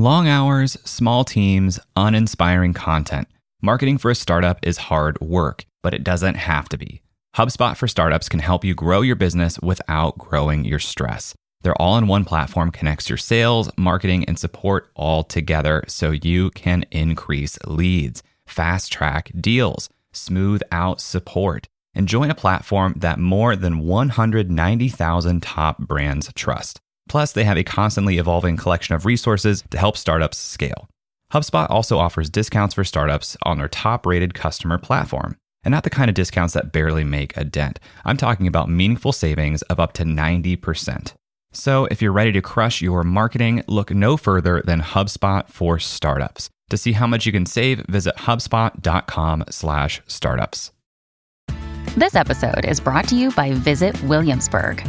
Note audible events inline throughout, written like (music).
Long hours, small teams, uninspiring content. Marketing for a startup is hard work, but it doesn't have to be. HubSpot for Startups can help you grow your business without growing your stress. Their all in one platform connects your sales, marketing, and support all together so you can increase leads, fast track deals, smooth out support, and join a platform that more than 190,000 top brands trust. Plus, they have a constantly evolving collection of resources to help startups scale. HubSpot also offers discounts for startups on their top rated customer platform. And not the kind of discounts that barely make a dent. I'm talking about meaningful savings of up to 90%. So if you're ready to crush your marketing, look no further than HubSpot for startups. To see how much you can save, visit hubspot.com/startups. This episode is brought to you by Visit Williamsburg.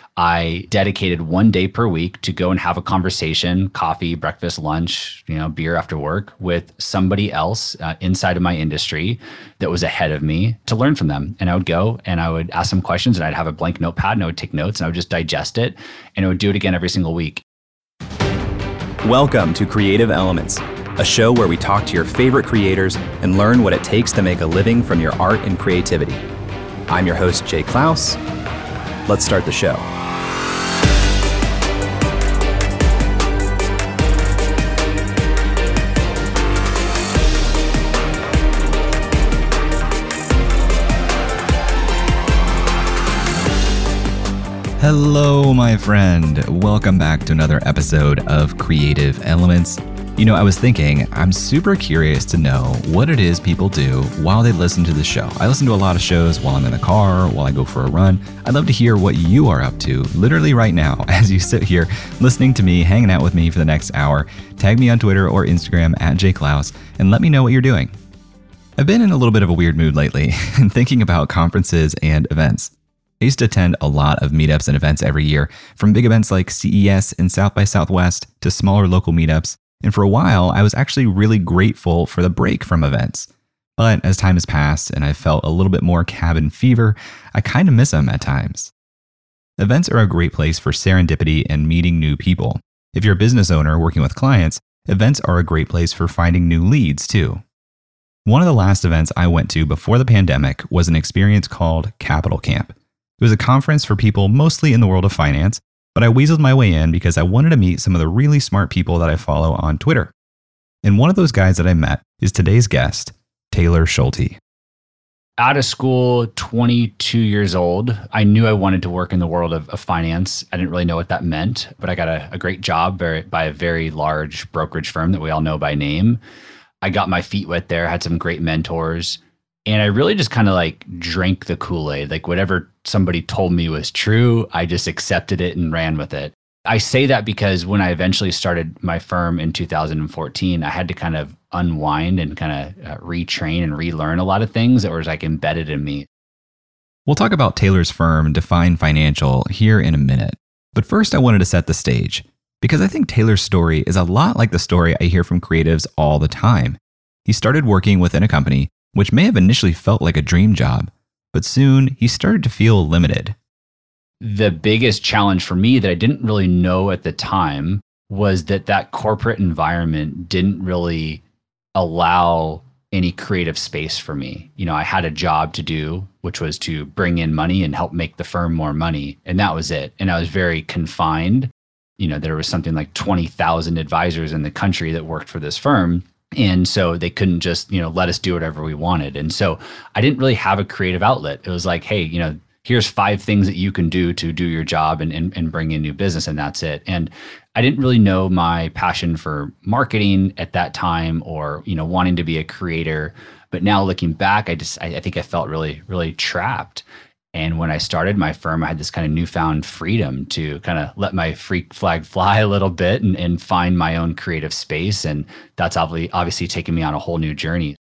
I dedicated one day per week to go and have a conversation, coffee, breakfast, lunch, you know, beer after work with somebody else uh, inside of my industry that was ahead of me to learn from them. And I would go and I would ask them questions and I'd have a blank notepad and I would take notes and I would just digest it and I would do it again every single week. Welcome to Creative Elements, a show where we talk to your favorite creators and learn what it takes to make a living from your art and creativity. I'm your host, Jay Clouse. Let's start the show. Hello, my friend. Welcome back to another episode of Creative Elements. You know, I was thinking, I'm super curious to know what it is people do while they listen to the show. I listen to a lot of shows while I'm in the car, while I go for a run. I'd love to hear what you are up to, literally right now, (laughs) as you sit here listening to me, hanging out with me for the next hour. Tag me on Twitter or Instagram at jayclouse and let me know what you're doing. I've been in a little bit of a weird mood lately (laughs) and thinking about conferences and events. I used to attend a lot of meetups and events every year, from big events like CES and South by Southwest to smaller local meetups. And for a while, I was actually really grateful for the break from events. But as time has passed and I've felt a little bit more cabin fever, I kind of miss them at times. Events are a great place for serendipity and meeting new people. If you're a business owner working with clients, events are a great place for finding new leads too. One of the last events I went to before the pandemic was an experience called Capital Camp. It was a conference for people mostly in the world of finance, but I weaseled my way in because I wanted to meet some of the really smart people that I follow on Twitter. And one of those guys that I met is today's guest, Taylor Schulte. Out of school, 22 years old, I knew I wanted to work in the world of, of finance. I didn't really know what that meant, but I got a, a great job very, by a very large brokerage firm that we all know by name. I got my feet wet there, had some great mentors and I really just kind of like drank the Kool Aid. Like whatever somebody told me was true, I just accepted it and ran with it. I say that because when I eventually started my firm in 2014, I had to kind of unwind and kind of uh, retrain and relearn a lot of things that was like embedded in me. We'll talk about Taylor's firm, Define Financial, here in a minute. But first, I wanted to set the stage because I think Taylor's story is a lot like the story I hear from creatives all the time. He started working within a company which may have initially felt like a dream job, but soon he started to feel limited. The biggest challenge for me that I didn't really know at the time was that that corporate environment didn't really allow any creative space for me. You know, I had a job to do, which was to bring in money and help make the firm more money. And that was it. And I was very confined. You know, there was something like 20,000 advisors in the country that worked for this firm and so they couldn't just you know let us do whatever we wanted. And so i didn't really have a creative outlet. It was like hey you know here's five things that you can do to do your job and, and, and bring in new business and that's it. And i didn't really know my passion for marketing at that time or you know wanting to be a creator. But now looking back i just i, I think i felt really really trapped and when I started my firm, I had this kind of newfound freedom to kind of let my freak flag fly a little bit and, and find my own creative space. And that's obviously, obviously taken me on a whole new journey.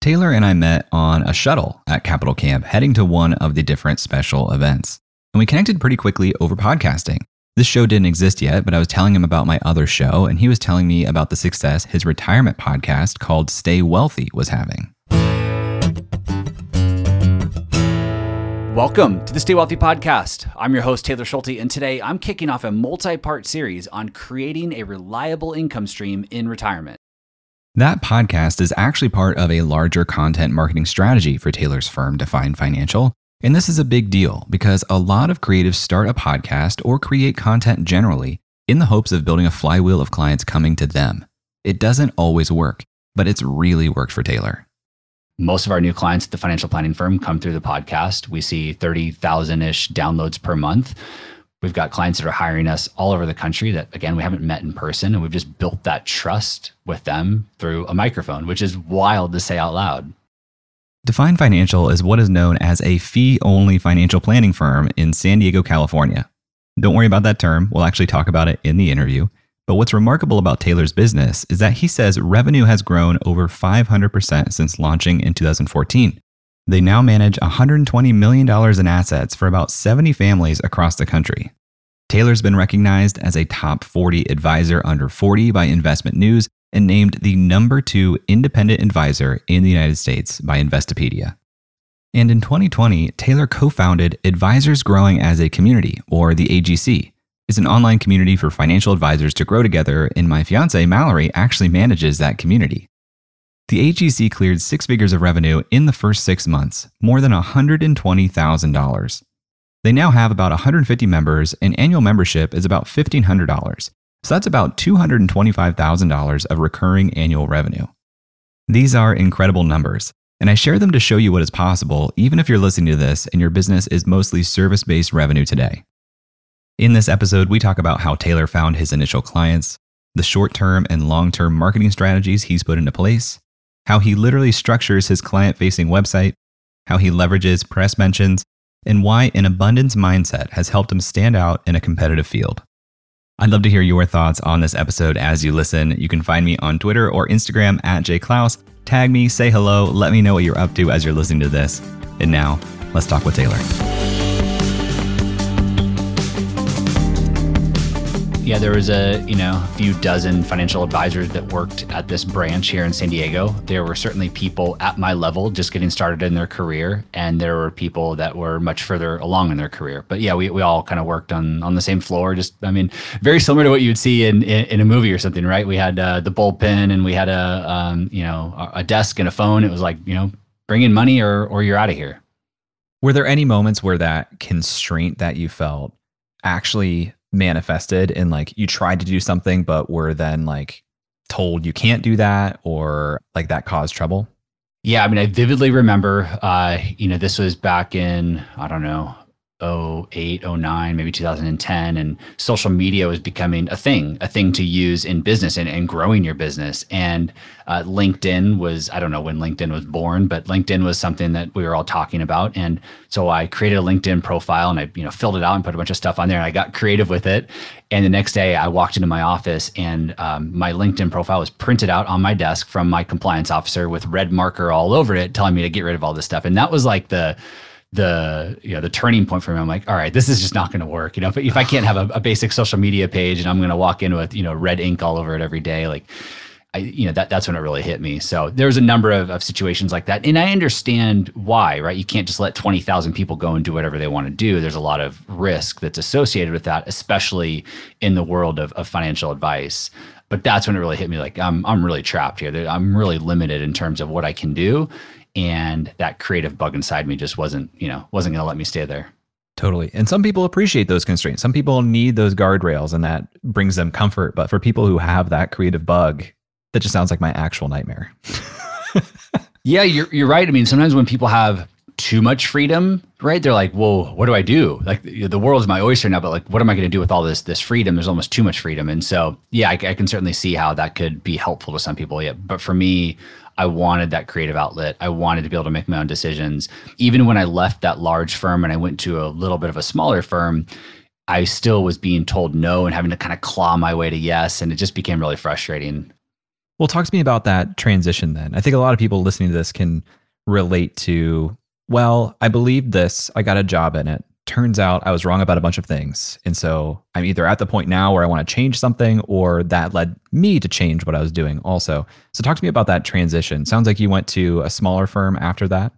Taylor and I met on a shuttle at Capital Camp, heading to one of the different special events. And we connected pretty quickly over podcasting. This show didn't exist yet, but I was telling him about my other show, and he was telling me about the success his retirement podcast called Stay Wealthy was having. Welcome to the Stay Wealthy Podcast. I'm your host, Taylor Schulte, and today I'm kicking off a multi part series on creating a reliable income stream in retirement. That podcast is actually part of a larger content marketing strategy for Taylor's firm, Define Financial. And this is a big deal because a lot of creatives start a podcast or create content generally in the hopes of building a flywheel of clients coming to them. It doesn't always work, but it's really worked for Taylor most of our new clients at the financial planning firm come through the podcast. We see 30,000 ish downloads per month. We've got clients that are hiring us all over the country that, again, we haven't met in person, and we've just built that trust with them through a microphone, which is wild to say out loud. Define Financial is what is known as a fee only financial planning firm in San Diego, California. Don't worry about that term, we'll actually talk about it in the interview. But what's remarkable about Taylor's business is that he says revenue has grown over 500% since launching in 2014. They now manage $120 million in assets for about 70 families across the country. Taylor's been recognized as a top 40 advisor under 40 by Investment News and named the number two independent advisor in the United States by Investopedia. And in 2020, Taylor co founded Advisors Growing as a Community, or the AGC, is an online community for financial advisors to grow together, and my fiance, Mallory, actually manages that community. The AGC cleared six figures of revenue in the first six months, more than $120,000. They now have about 150 members, and annual membership is about $1,500. So that's about $225,000 of recurring annual revenue. These are incredible numbers, and I share them to show you what is possible, even if you're listening to this and your business is mostly service based revenue today. In this episode, we talk about how Taylor found his initial clients, the short term and long term marketing strategies he's put into place, how he literally structures his client facing website, how he leverages press mentions, and why an abundance mindset has helped him stand out in a competitive field. I'd love to hear your thoughts on this episode as you listen. You can find me on Twitter or Instagram at jayclouse. Tag me, say hello, let me know what you're up to as you're listening to this. And now, let's talk with Taylor. Yeah, there was a you know a few dozen financial advisors that worked at this branch here in San Diego. There were certainly people at my level just getting started in their career, and there were people that were much further along in their career. But yeah, we, we all kind of worked on on the same floor. Just I mean, very similar to what you'd see in in, in a movie or something, right? We had uh, the bullpen, and we had a um, you know a desk and a phone. It was like you know bring in money or or you're out of here. Were there any moments where that constraint that you felt actually manifested and like you tried to do something but were then like told you can't do that or like that caused trouble? Yeah, I mean, I vividly remember, uh, you know, this was back in, I don't know, 08, 09, maybe 2010. And social media was becoming a thing, a thing to use in business and, and growing your business. And uh, LinkedIn was, I don't know when LinkedIn was born, but LinkedIn was something that we were all talking about. And so I created a LinkedIn profile and I, you know, filled it out and put a bunch of stuff on there and I got creative with it. And the next day I walked into my office and um, my LinkedIn profile was printed out on my desk from my compliance officer with red marker all over it, telling me to get rid of all this stuff. And that was like the, the you know the turning point for me. I'm like, all right, this is just not going to work. You know, if, if I can't have a, a basic social media page and I'm going to walk in with you know red ink all over it every day, like I, you know, that that's when it really hit me. So there's a number of, of situations like that. And I understand why, right? You can't just let 20,000 people go and do whatever they want to do. There's a lot of risk that's associated with that, especially in the world of, of financial advice. But that's when it really hit me like, I'm, I'm really trapped here. I'm really limited in terms of what I can do and that creative bug inside me just wasn't you know wasn't going to let me stay there totally and some people appreciate those constraints some people need those guardrails and that brings them comfort but for people who have that creative bug That just sounds like my actual nightmare. (laughs) yeah, you're you're right. I mean, sometimes when people have too much freedom, right? They're like, "Whoa, what do I do? Like the world's my oyster now, but like, what am I going to do with all this this freedom? There's almost too much freedom." And so, yeah, I, I can certainly see how that could be helpful to some people. Yeah, but for me, I wanted that creative outlet. I wanted to be able to make my own decisions. Even when I left that large firm and I went to a little bit of a smaller firm, I still was being told no and having to kind of claw my way to yes. And it just became really frustrating. Well, talk to me about that transition then. I think a lot of people listening to this can relate to, well, I believed this, I got a job in it. Turns out I was wrong about a bunch of things. And so I'm either at the point now where I want to change something or that led me to change what I was doing also. So talk to me about that transition. Sounds like you went to a smaller firm after that.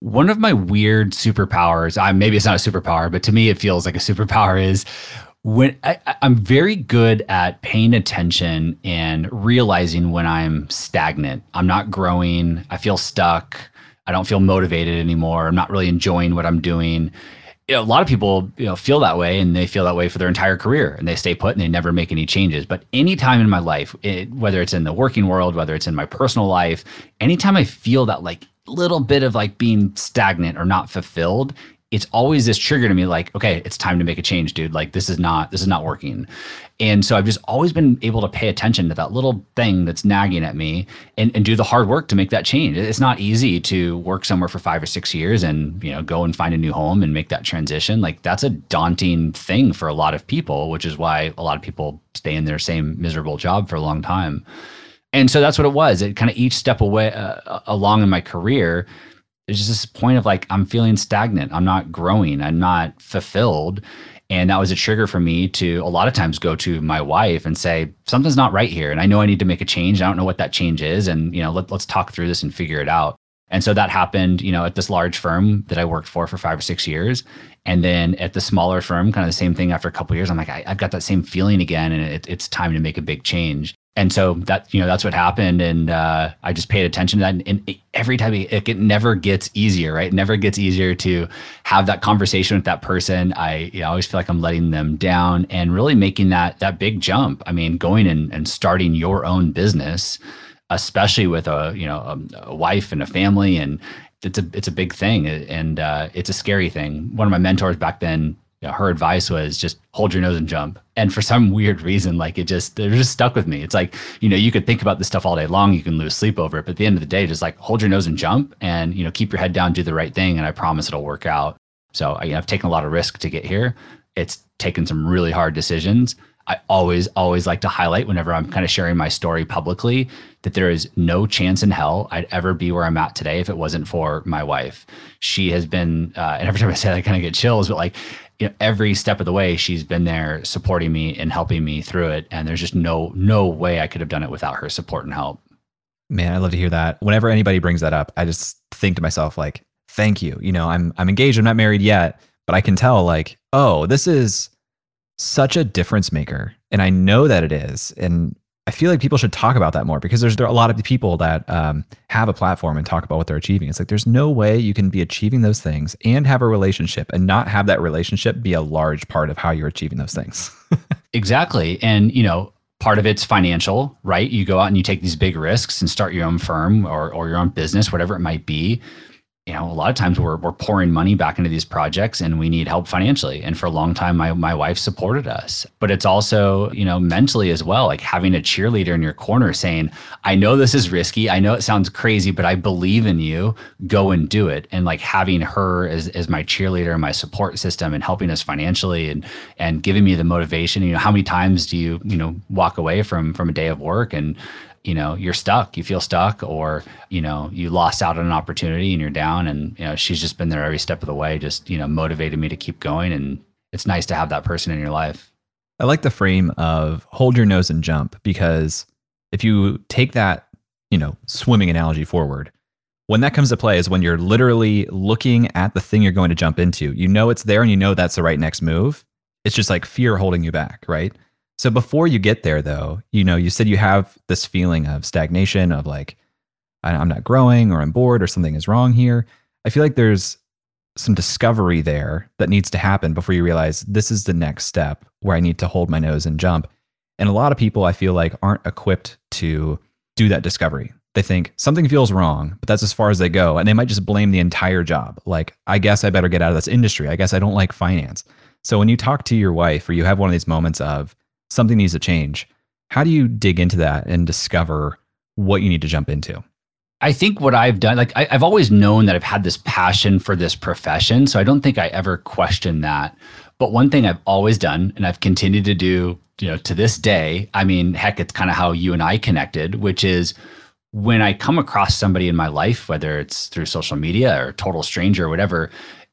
One of my weird superpowers, I, maybe it's not a superpower, but to me it feels like a superpower is when I, am very good at paying attention and realizing when I'm stagnant, I'm not growing, I feel stuck, I don't feel motivated anymore, I'm not really enjoying what I'm doing. You know, a lot of people you know feel that way and they feel that way for their entire career and they stay put and they never make any changes. But anytime in my life it, whether it's in the working world whether it's in my personal life anytime i feel that like little bit of like being stagnant or not fulfilled it's always this trigger to me like okay it's time to make a change dude. Like this is not this is not working. And so i've just always been able to pay attention to that little thing that's nagging at me and, and do the hard work to make that change. It's not easy to work somewhere for five or six years and you know go and find a new home and make that transition. Like that's a daunting thing for a lot of people which is why a lot of people stay in their same miserable job for a long time. And so that's what it was. It kind of each step away uh, along in my career there's just this point of like i'm feeling stagnant. I'm not growing. I'm not fulfilled. And that was a trigger for me to a lot of times go to my wife and say something's not right here and i know i need to make a change i don't know what that change is and you know let, let's talk through this and figure it out. And so that happened you know at this large firm that i worked for for five or six years. And then at the smaller firm kind of the same thing after a couple years i'm like I, have got that same feeling again and it, it's time to make a big change and so that you know that's what happened. And uh, i just paid attention to that. And, and every time it, it, never gets easier right? It never gets easier to have that conversation with that person. I you know, always feel like i'm letting them down and really making that that big jump. I mean going and, and starting your own business especially with a you know a, a wife and a family and it's a it's a big thing. And uh, it's a scary thing. One of my mentors back then you know, her advice was just hold your nose and jump. And for some weird reason, like it just, it just stuck with me. It's like, you know, you could think about this stuff all day long. You can lose sleep over it. But at the end of the day, just like hold your nose and jump and, you know, keep your head down, do the right thing. And I promise it'll work out. So you know, I've taken a lot of risk to get here. It's taken some really hard decisions. I always, always like to highlight whenever I'm kind of sharing my story publicly that there is no chance in hell I'd ever be where I'm at today if it wasn't for my wife. She has been, uh, and every time I say that, I kind of get chills, but like you know, every step of the way, she's been there supporting me and helping me through it. And there's just no no way I could have done it without her support and help. Man, I love to hear that. Whenever anybody brings that up, I just think to myself like, "Thank you." You know, I'm I'm engaged. I'm not married yet, but I can tell like, oh, this is such a difference maker, and I know that it is. And I feel like people should talk about that more because there's there a lot of people that um, have a platform and talk about what they're achieving. It's like there's no way you can be achieving those things and have a relationship and not have that relationship be a large part of how you're achieving those things. (laughs) exactly. And, you know, part of it's financial, right? You go out and you take these big risks and start your own firm or, or your own business, whatever it might be you know, a lot of times we're, we're pouring money back into these projects and we need help financially. And for a long time, my, my wife supported us. But it's also, you know, mentally as well, like having a cheerleader in your corner saying, I know this is risky. I know it sounds crazy, but I believe in you. Go and do it. And like having her as, as my cheerleader and my support system and helping us financially and and giving me the motivation. You know, how many times do you, you know, walk away from from a day of work and you know you're stuck you feel stuck or you know you lost out on an opportunity and you're down and you know she's just been there every step of the way just you know motivated me to keep going. And it's nice to have that person in your life. I like the frame of hold your nose and jump because if you take that you know swimming analogy forward when that comes to play is when you're literally looking at the thing you're going to jump into. You know it's there and you know that's the right next move. It's just like fear holding you back right so before you get there, though, you know, you said you have this feeling of stagnation, of like, I'm not growing or I'm bored or something is wrong here. I feel like there's some discovery there that needs to happen before you realize this is the next step where I need to hold my nose and jump. And a lot of people I feel like aren't equipped to do that discovery. They think something feels wrong, but that's as far as they go. And they might just blame the entire job. Like, I guess I better get out of this industry. I guess I don't like finance. So when you talk to your wife or you have one of these moments of something needs to change, how do you dig into that and discover what you need to jump into? I think what I've done, like I, have always known that I've had this passion for this profession. So I don't think I ever questioned that. But one thing I've always done, and I've continued to do, you know, to this day, I mean, heck, it's kind of how you and I connected, which is when I come across somebody in my life, whether it's through social media or total stranger or whatever,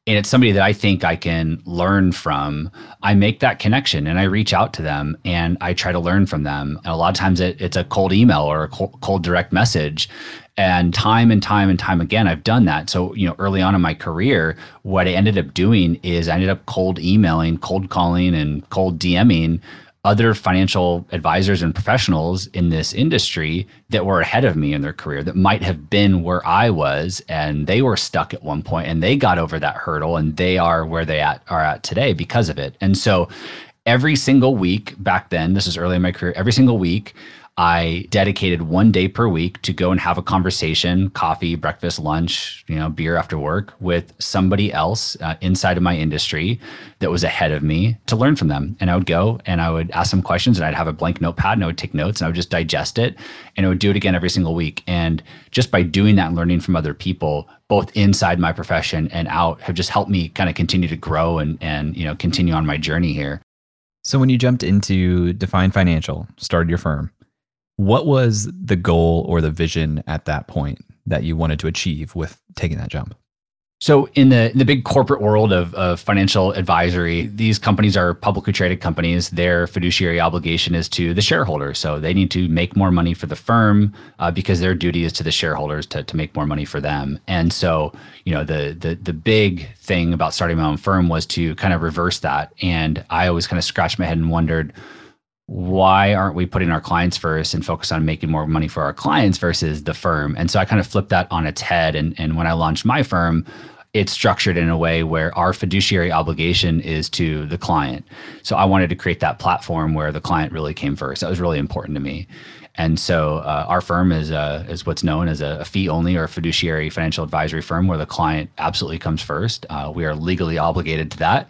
and it's somebody that I think I can learn from, I make that connection and I reach out to them and I try to learn from them. And a lot of times it, it's a cold email or a cold, cold direct message. And time and time and time again, I've done that. So, you know, early on in my career, what I ended up doing is I ended up cold emailing, cold calling, and cold DMing other financial advisors and professionals in this industry that were ahead of me in their career that might have been where I was and they were stuck at one point and they got over that hurdle and they are where they at, are at today because of it. And so every single week back then, this is early in my career, every single week I dedicated one day per week to go and have a conversation, coffee, breakfast, lunch, you know, beer after work with somebody else uh, inside of my industry that was ahead of me to learn from them. And I would go and I would ask them questions and I'd have a blank notepad and I would take notes and I would just digest it and I would do it again every single week. And just by doing that and learning from other people, both inside my profession and out, have just helped me kind of continue to grow and and you know continue on my journey here. So when you jumped into Define Financial, started your firm, what was the goal or the vision at that point that you wanted to achieve with taking that jump? So in the in the big corporate world of, of financial advisory, these companies are publicly traded companies. Their fiduciary obligation is to the shareholders. So they need to make more money for the firm uh, because their duty is to the shareholders to, to make more money for them. And so, you know, the the the big thing about starting my own firm was to kind of reverse that. And I always kind of scratched my head and wondered, why aren't we putting our clients first and focus on making more money for our clients versus the firm? And so I kind of flipped that on its head. And, and when I launched my firm, it's structured in a way where our fiduciary obligation is to the client. So I wanted to create that platform where the client really came first. That was really important to me. And so uh, our firm is uh, is what's known as a, fee only or fiduciary financial advisory firm, where the client absolutely comes first. Uh, we are legally obligated to that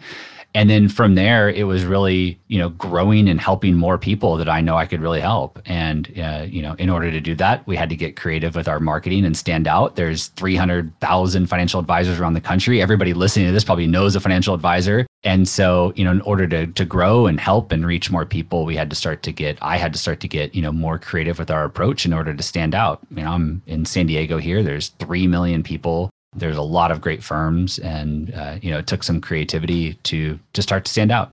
and then from there it was really you know growing and helping more people that i know i could really help. And uh, you know in order to do that we had to get creative with our marketing and stand out. There's 300000 financial advisors around the country. Everybody listening to this probably knows a financial advisor. And so you know in order to, to grow and help and reach more people we had to start to get i had to start to get you know more creative with our approach in order to stand out. You know i'm in san diego here. There's 3 million people there's a lot of great firms, and uh, you know, it took some creativity to to start to stand out.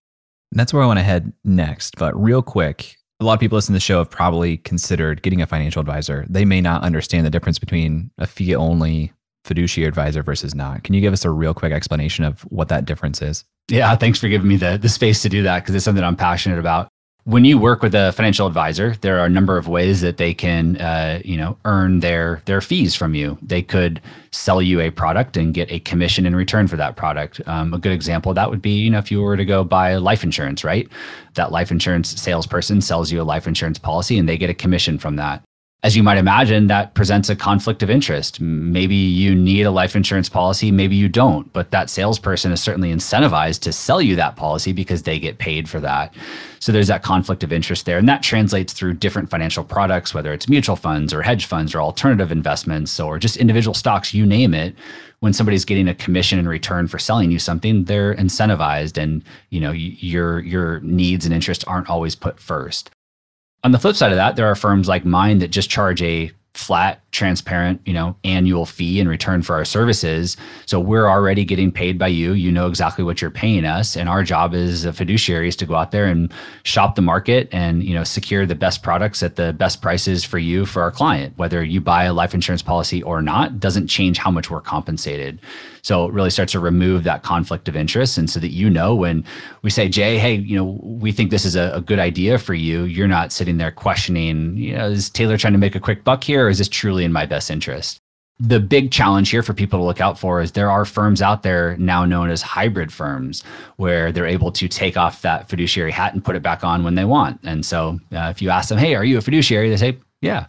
And That's where I want to head next. But real quick, a lot of people listening to the show have probably considered getting a financial advisor. They may not understand the difference between a fee only fiduciary advisor versus not. Can you give us a real quick explanation of what that difference is? Yeah, thanks for giving me the the space to do that because it's something I'm passionate about when you work with a financial advisor, there are a number of ways that they can, uh, you know, earn their their fees from you. They could sell you a product and get a commission in return for that product. Um, a good example that would be, you know, if you were to go buy life insurance, right? That life insurance salesperson sells you a life insurance policy, and they get a commission from that as you might imagine, that presents a conflict of interest. Maybe you need a life insurance policy, maybe you don't, but that salesperson is certainly incentivized to sell you that policy because they get paid for that. So there's that conflict of interest there. And that translates through different financial products, whether it's mutual funds or hedge funds or alternative investments or just individual stocks, you name it. When somebody's getting a commission in return for selling you something, they're incentivized and you know your your needs and interests aren't always put first. On the flip side of that, there are firms like mine that just charge a flat, transparent, you know, annual fee in return for our services. So we're already getting paid by you. You know exactly what you're paying us, and our job as a fiduciary is to go out there and shop the market and you know secure the best products at the best prices for you for our client. Whether you buy a life insurance policy or not doesn't change how much we're compensated. So it really starts to remove that conflict of interest. And so that you know when we say, Jay, hey, you know, we think this is a, a good idea for you, you're not sitting there questioning, you know, is Taylor trying to make a quick buck here or is this truly in my best interest? the big challenge here for people to look out for is there are firms out there now known as hybrid firms where they're able to take off that fiduciary hat and put it back on when they want. And so uh, if you ask them, hey, are you a fiduciary? They say, yeah.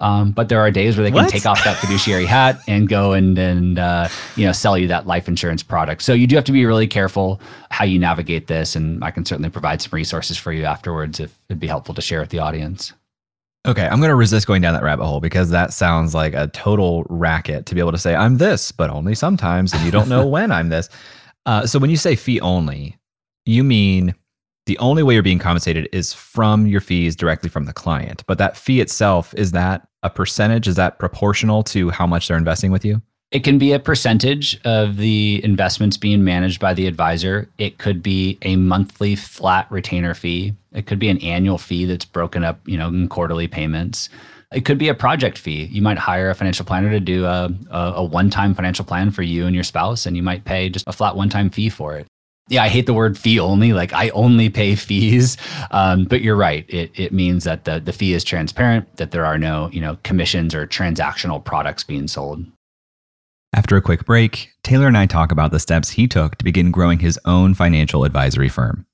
Um, but there are days where they can What? take off that fiduciary hat and go and and uh, you know sell you that life insurance product. So you do have to be really careful how you navigate this, and I can certainly provide some resources for you afterwards if it'd be helpful to share with the audience. Okay, I'm going to resist going down that rabbit hole because that sounds like a total racket to be able to say, I'm this, but only sometimes, and you don't know (laughs) when I'm this. Uh, so when you say fee only, you mean the only way you're being compensated is from your fees directly from the client. But that fee itself, is that a percentage? Is that proportional to how much they're investing with you? It can be a percentage of the investments being managed by the advisor. It could be a monthly flat retainer fee. It could be an annual fee that's broken up, you know, in quarterly payments. It could be a project fee. You might hire a financial planner to do a, a, a one-time financial plan for you and your spouse, and you might pay just a flat one-time fee for it. Yeah, I hate the word fee only. Like I only pay fees, um, but you're right. It it means that the the fee is transparent, that there are no you know commissions or transactional products being sold. After a quick break, Taylor and I talk about the steps he took to begin growing his own financial advisory firm.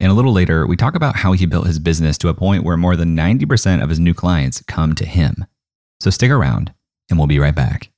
And a little later, we talk about how he built his business to a point where more than 90% of his new clients come to him. So stick around, and we'll be right back.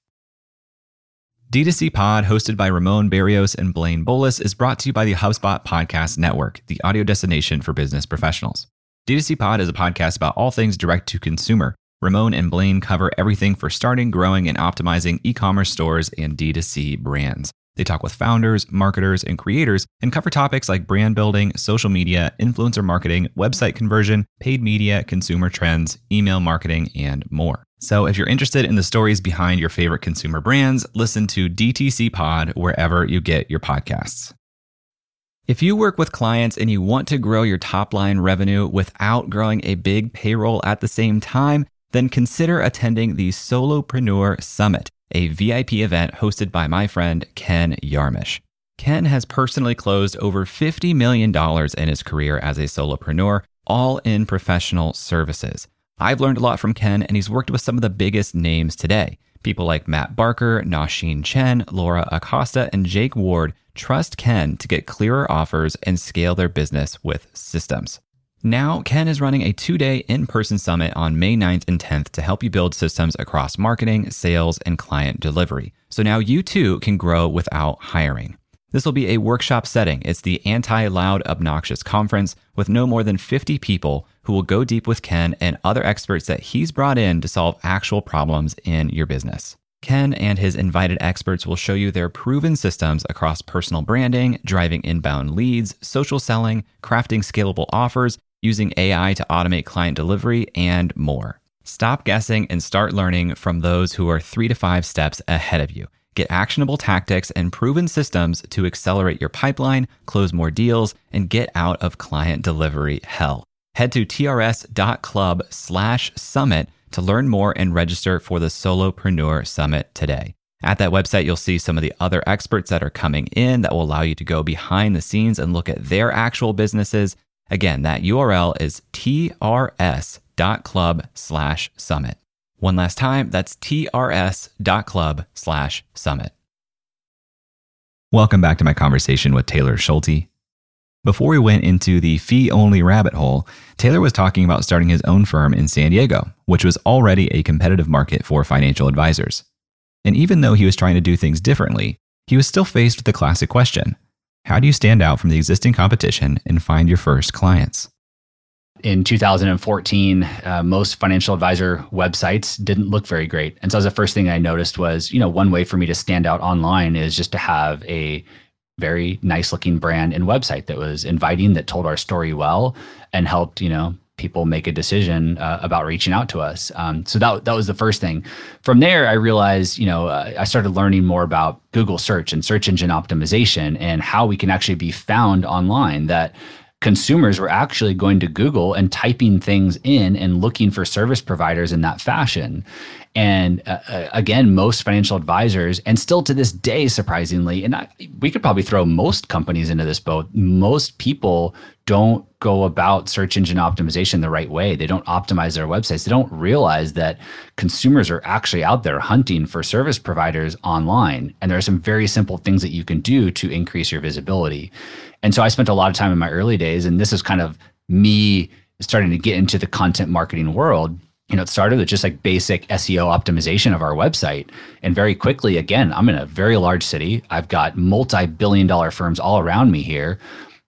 D2C Pod, hosted by Ramon Berrios and Blaine Bolus, is brought to you by the HubSpot Podcast Network, the audio destination for business professionals. D2C Pod is a podcast about all things direct to consumer. Ramon and Blaine cover everything for starting, growing, and optimizing e commerce stores and D2C brands. They talk with founders, marketers, and creators and cover topics like brand building, social media, influencer marketing, website conversion, paid media, consumer trends, email marketing, and more. So if you're interested in the stories behind your favorite consumer brands, listen to DTC Pod wherever you get your podcasts. If you work with clients and you want to grow your top line revenue without growing a big payroll at the same time, then consider attending the Solopreneur Summit, a VIP event hosted by my friend Ken Yarmosh. Ken has personally closed over $50 million in his career as a solopreneur, all in professional services. I've learned a lot from Ken, and he's worked with some of the biggest names today. People like Matt Barker, Nasheen Chen, Laura Acosta, and Jake Ward trust Ken to get clearer offers and scale their business with systems. Now, Ken is running a two day in person summit on May 9th and 10th to help you build systems across marketing, sales, and client delivery. So now you too can grow without hiring. This will be a workshop setting. It's the anti loud, obnoxious conference with no more than 50 people who will go deep with Ken and other experts that he's brought in to solve actual problems in your business. Ken and his invited experts will show you their proven systems across personal branding, driving inbound leads, social selling, crafting scalable offers, using AI to automate client delivery, and more. Stop guessing and start learning from those who are three to five steps ahead of you. Get actionable tactics and proven systems to accelerate your pipeline, close more deals, and get out of client delivery hell. Head to trs.club slash summit to learn more and register for the Solopreneur Summit today. At that website, you'll see some of the other experts that are coming in that will allow you to go behind the scenes and look at their actual businesses. Again, that URL is trs.club slash summit. One last time, that's trs.club slash summit. Welcome back to my conversation with Taylor Schulte. Before we went into the fee only rabbit hole, Taylor was talking about starting his own firm in San Diego, which was already a competitive market for financial advisors. And even though he was trying to do things differently, he was still faced with the classic question How do you stand out from the existing competition and find your first clients? in 2014, uh, most financial advisor websites didn't look very great. And so the first thing I noticed was, you know, one way for me to stand out online is just to have a very nice looking brand and website that was inviting, that told our story well, and helped, you know, people make a decision uh, about reaching out to us. Um, so that that was the first thing. From there, I realized, you know, uh, I started learning more about Google search and search engine optimization and how we can actually be found online. That consumers were actually going to Google and typing things in and looking for service providers in that fashion. And uh, uh, again, most financial advisors, and still to this day, surprisingly, and I, we could probably throw most companies into this boat, most people don't go about search engine optimization the right way. They don't optimize their websites. They don't realize that consumers are actually out there hunting for service providers online. And there are some very simple things that you can do to increase your visibility. And so I spent a lot of time in my early days, and this is kind of me starting to get into the content marketing world you know, it started with just like basic SEO optimization of our website. And very quickly, again, I'm in a very large city. I've got multi billion dollar firms all around me here.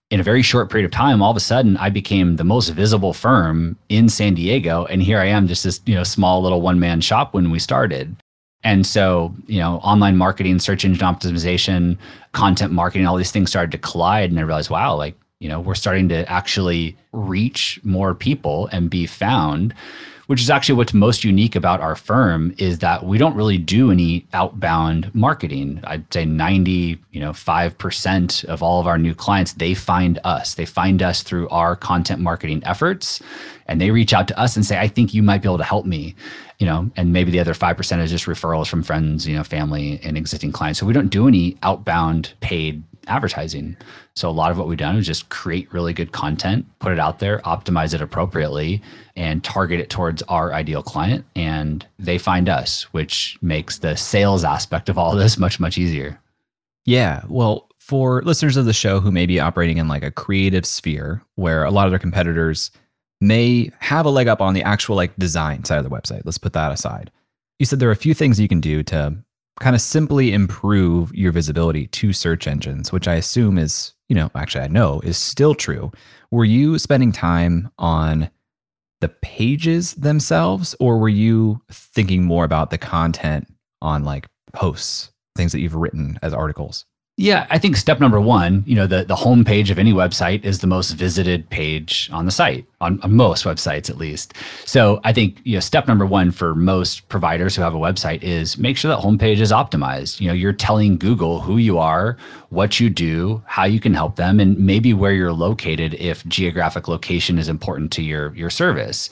In a very short period of time, all of a sudden, I became the most visible firm in San Diego. And here I am, just this, you know, small little one man shop when we started. And so, you know, online marketing, search engine optimization, content marketing, all these things started to collide. And I realized, wow, like, you know, we're starting to actually reach more people and be found which is actually what's most unique about our firm is that we don't really do any outbound marketing. I'd say 90, you know, 5% of all of our new clients, they find us. They find us through our content marketing efforts and they reach out to us and say, I think you might be able to help me. You know, and maybe the other 5% is just referrals from friends, you know, family and existing clients. So we don't do any outbound paid advertising. So a lot of what we've done is just create really good content, put it out there, optimize it appropriately, and target it towards our ideal client. And they find us, which makes the sales aspect of all this much, much easier. Yeah. Well, for listeners of the show who may be operating in like a creative sphere where a lot of their competitors may have a leg up on the actual like design side of the website, let's put that aside. You said there are a few things you can do to kind of simply improve your visibility to search engines, which I assume is, you know, actually I know is still true. Were you spending time on the pages themselves or were you thinking more about the content on like posts, things that you've written as articles? Yeah, I think step number one, you know, the, the home page of any website is the most visited page on the site, on, on, most websites at least. So I think, you know, step number one for most providers who have a website is make sure that homepage is optimized. You know, you're telling Google who you are, what you do, how you can help them, and maybe where you're located if geographic location is important to your your service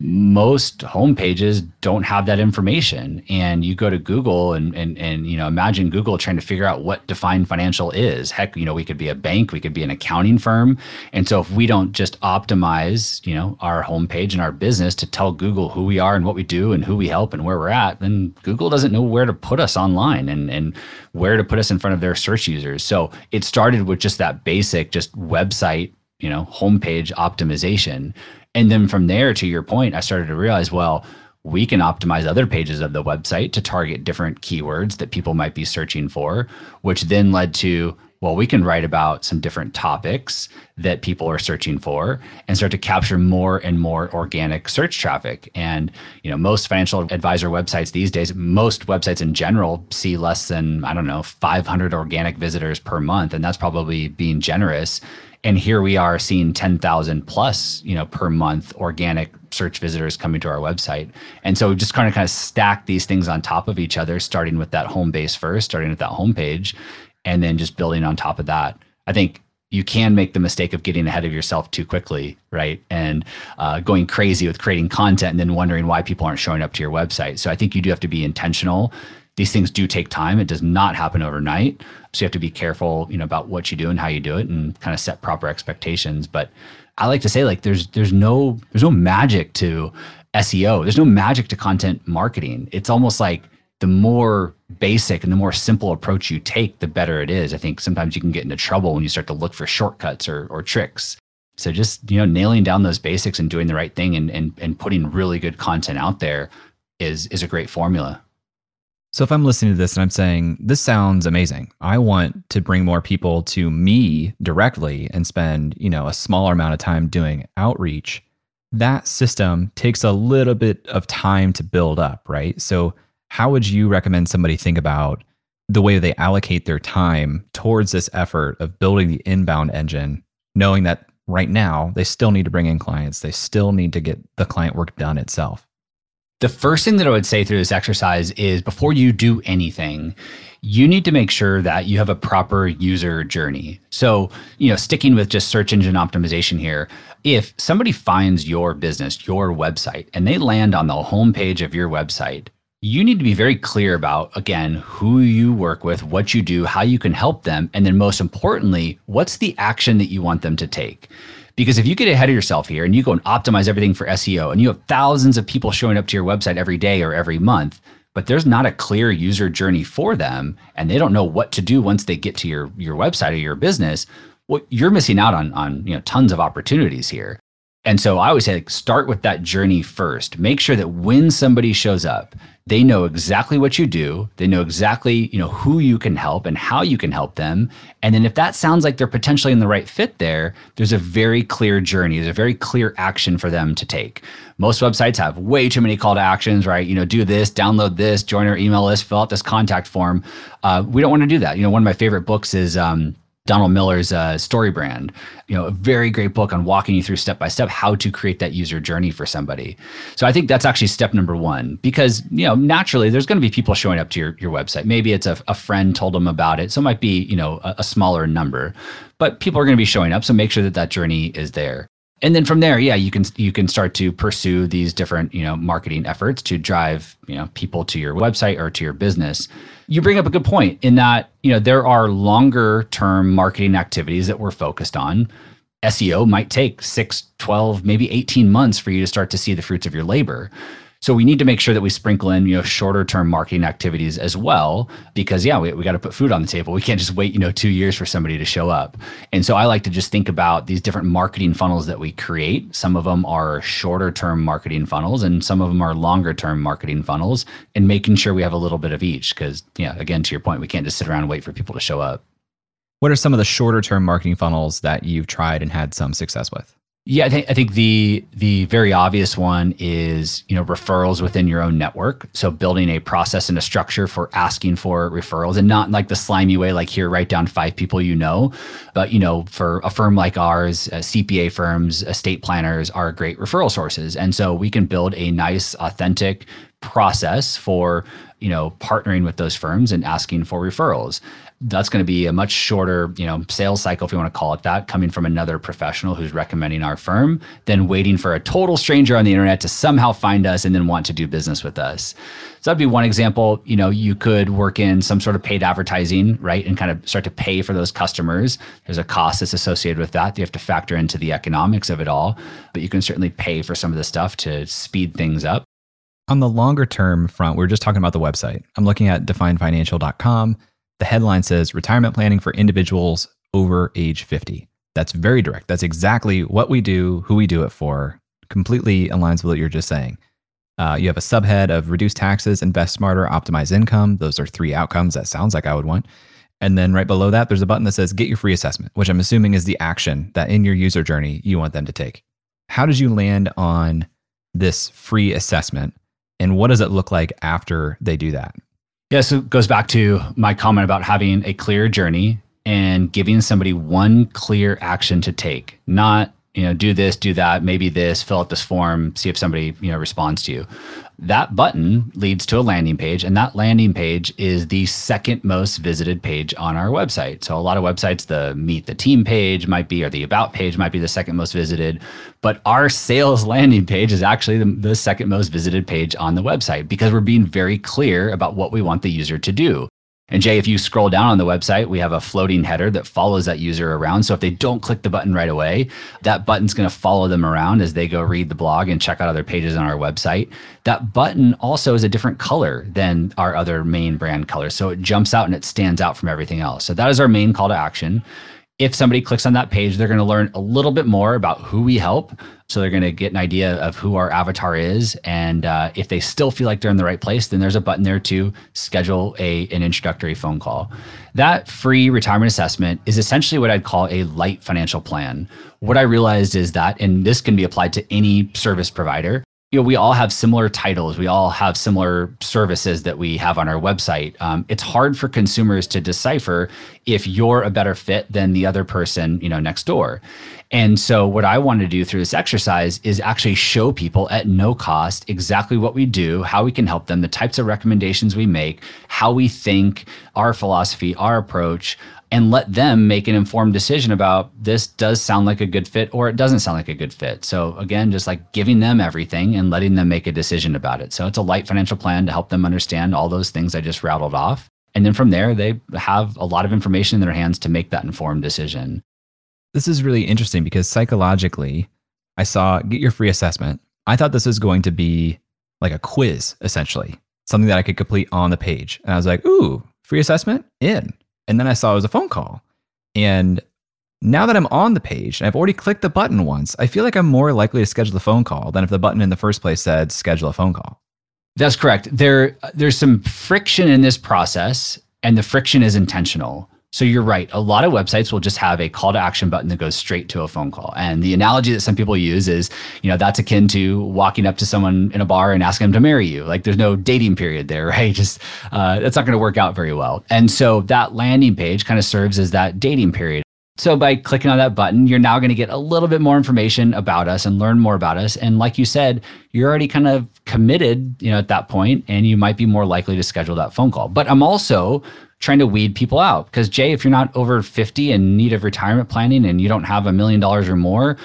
most homepages don't have that information. And you go to Google and, and, and, you know, imagine Google trying to figure out what Define Financial is. Heck, you know, we could be a bank, we could be an accounting firm. And so if we don't just optimize, you know, our homepage and our business to tell Google who we are and what we do and who we help and where we're at, then Google doesn't know where to put us online and, and where to put us in front of their search users. So it started with just that basic, just website you know homepage optimization and then from there, to your point, I started to realize, well, we can optimize other pages of the website to target different keywords that people might be searching for, which then led to, well, we can write about some different topics that people are searching for and start to capture more and more organic search traffic. And, you know, most financial advisor websites these days, most websites in general see less than, I don't know, 500 organic visitors per month. And that's probably being generous and here we are seeing 10,000 plus, you know, per month organic search visitors coming to our website. And so just kind of kind of stack these things on top of each other, starting with that home base first, starting with that homepage, and then just building on top of that. I think you can make the mistake of getting ahead of yourself too quickly, right? And uh, going crazy with creating content and then wondering why people aren't showing up to your website. So I think you do have to be intentional these things do take time. It does not happen overnight. So you have to be careful, you know, about what you do and how you do it and kind of set proper expectations. But I like to say like there's there's no there's no magic to SEO. There's no magic to content marketing. It's almost like the more basic and the more simple approach you take, the better it is. I think sometimes you can get into trouble when you start to look for shortcuts or, or tricks. So just, you know, nailing down those basics and doing the right thing and, and, and putting really good content out there is, is a great formula. So if I'm listening to this and I'm saying, this sounds amazing. I want to bring more people to me directly and spend, you know, a smaller amount of time doing outreach. That system takes a little bit of time to build up, right? So how would you recommend somebody think about the way they allocate their time towards this effort of building the inbound engine, knowing that right now they still need to bring in clients, they still need to get the client work done itself? The first thing that I would say through this exercise is before you do anything, you need to make sure that you have a proper user journey. So, you know, sticking with just search engine optimization here, if somebody finds your business, your website, and they land on the homepage of your website, you need to be very clear about, again, who you work with, what you do, how you can help them, and then most importantly, what's the action that you want them to take. Because if you get ahead of yourself here and you go and optimize everything for SEO and you have thousands of people showing up to your website every day or every month, but there's not a clear user journey for them and they don't know what to do once they get to your your website or your business, well, you're missing out on on you know tons of opportunities here. And so I always say, like, start with that journey first. Make sure that when somebody shows up, they know exactly what you do. They know exactly, you know, who you can help and how you can help them. And then if that sounds like they're potentially in the right fit there, there's a very clear journey. There's a very clear action for them to take. Most websites have way too many call to actions, right? You know, do this, download this, join our email list, fill out this contact form. Uh, we don't want to do that. You know, one of my favorite books is um, Donald Miller's uh, StoryBrand. You know, a very great book on walking you through step by step how to create that user journey for somebody. So I think that's actually step number one because you know naturally there's going to be people showing up to your your website. Maybe it's a, a friend told them about it, so it might be you know a, a smaller number, but people are going to be showing up. So make sure that that journey is there and then from there yeah you can you can start to pursue these different you know marketing efforts to drive you know people to your website or to your business you bring up a good point in that you know there are longer term marketing activities that we're focused on. Seo might take 6 12 maybe 18 months for you to start to see the fruits of your labor so we need to make sure that we sprinkle in, you know, shorter term marketing activities as well, because yeah, we, we got to put food on the table. We can't just wait, you know, two years for somebody to show up. And so I like to just think about these different marketing funnels that we create. Some of them are shorter term marketing funnels and some of them are longer term marketing funnels and making sure we have a little bit of each. Cause yeah, again, to your point, we can't just sit around and wait for people to show up. What are some of the shorter term marketing funnels that you've tried and had some success with? Yeah, I think I think the the very obvious one is you know referrals within your own network. So building a process and a structure for asking for referrals, and not like the slimy way, like here write down five people you know, but you know for a firm like ours, uh, CPA firms, estate planners are great referral sources, and so we can build a nice, authentic process for you know partnering with those firms and asking for referrals that's going to be a much shorter, you know, sales cycle if you want to call it that, coming from another professional who's recommending our firm than waiting for a total stranger on the internet to somehow find us and then want to do business with us. So that'd be one example. You know, you could work in some sort of paid advertising, right, and kind of start to pay for those customers. There's a cost that's associated with that. You have to factor into the economics of it all, but you can certainly pay for some of the stuff to speed things up. On the longer term front, we are just talking about the website. I'm looking at definedfinancial.com the headline says retirement planning for individuals over age 50. That's very direct. That's exactly what we do, who we do it for. Completely aligns with what you're just saying. Uh, you have a subhead of reduce taxes, invest smarter, optimize income. Those are three outcomes that sounds like I would want. And then right below that, there's a button that says get your free assessment, which I'm assuming is the action that in your user journey you want them to take. How did you land on this free assessment? And what does it look like after they do that? Yeah, so it goes back to my comment about having a clear journey and giving somebody one clear action to take, not you know do this, do that, maybe this, fill out this form, see if somebody you know responds to you that button leads to a landing page and that landing page is the second most visited page on our website. So a lot of websites the meet the team page might be or the about page might be the second most visited but our sales (laughs) landing page is actually the, the second most visited page on the website because we're being very clear about what we want the user to do and Jay, if you scroll down on the website, we have a floating header that follows that user around. So if they don't click the button right away, that button's going to follow them around as they go read the blog and check out other pages on our website. That button also is a different color than our other main brand colors. So it jumps out and it stands out from everything else. So that is our main call to action if somebody clicks on that page, they're going to learn a little bit more about who we help. So they're going to get an idea of who our avatar is. And uh, if they still feel like they're in the right place, then there's a button there to schedule a, an introductory phone call. That free retirement assessment is essentially what I'd call a light financial plan. What I realized is that, and this can be applied to any service provider, you know, we all have similar titles. We all have similar services that we have on our website. Um, it's hard for consumers to decipher if you're a better fit than the other person, you know, next door. And so, what I want to do through this exercise is actually show people at no cost exactly what we do, how we can help them, the types of recommendations we make, how we think, our philosophy, our approach, and let them make an informed decision about this does sound like a good fit or it doesn't sound like a good fit. So again, just like giving them everything and letting them make a decision about it. So it's a light financial plan to help them understand all those things I just rattled off. And then from there, they have a lot of information in their hands to make that informed decision. This is really interesting because psychologically, I saw get your free assessment. I thought this was going to be like a quiz, essentially, something that I could complete on the page. And I was like, ooh, free assessment in. And then I saw it was a phone call. And Now that I'm on the page and I've already clicked the button once, I feel like I'm more likely to schedule a phone call than if the button in the first place said schedule a phone call. That's correct. There, there's some friction in this process, and the friction is intentional. So you're right. A lot of websites will just have a call to action button that goes straight to a phone call. And the analogy that some people use is, you know, that's akin to walking up to someone in a bar and asking them to marry you. Like there's no dating period there, (laughs) right? Just uh, that's not going to work out very well. And so that landing page kind of serves as that dating period. So by clicking on that button, you're now going to get a little bit more information about us and learn more about us. And like you said, you're already kind of committed, you know, at that point, and you might be more likely to schedule that phone call. But I'm also trying to weed people out. Because Jay, if you're not over 50 and need of retirement planning and you don't have a million dollars or more,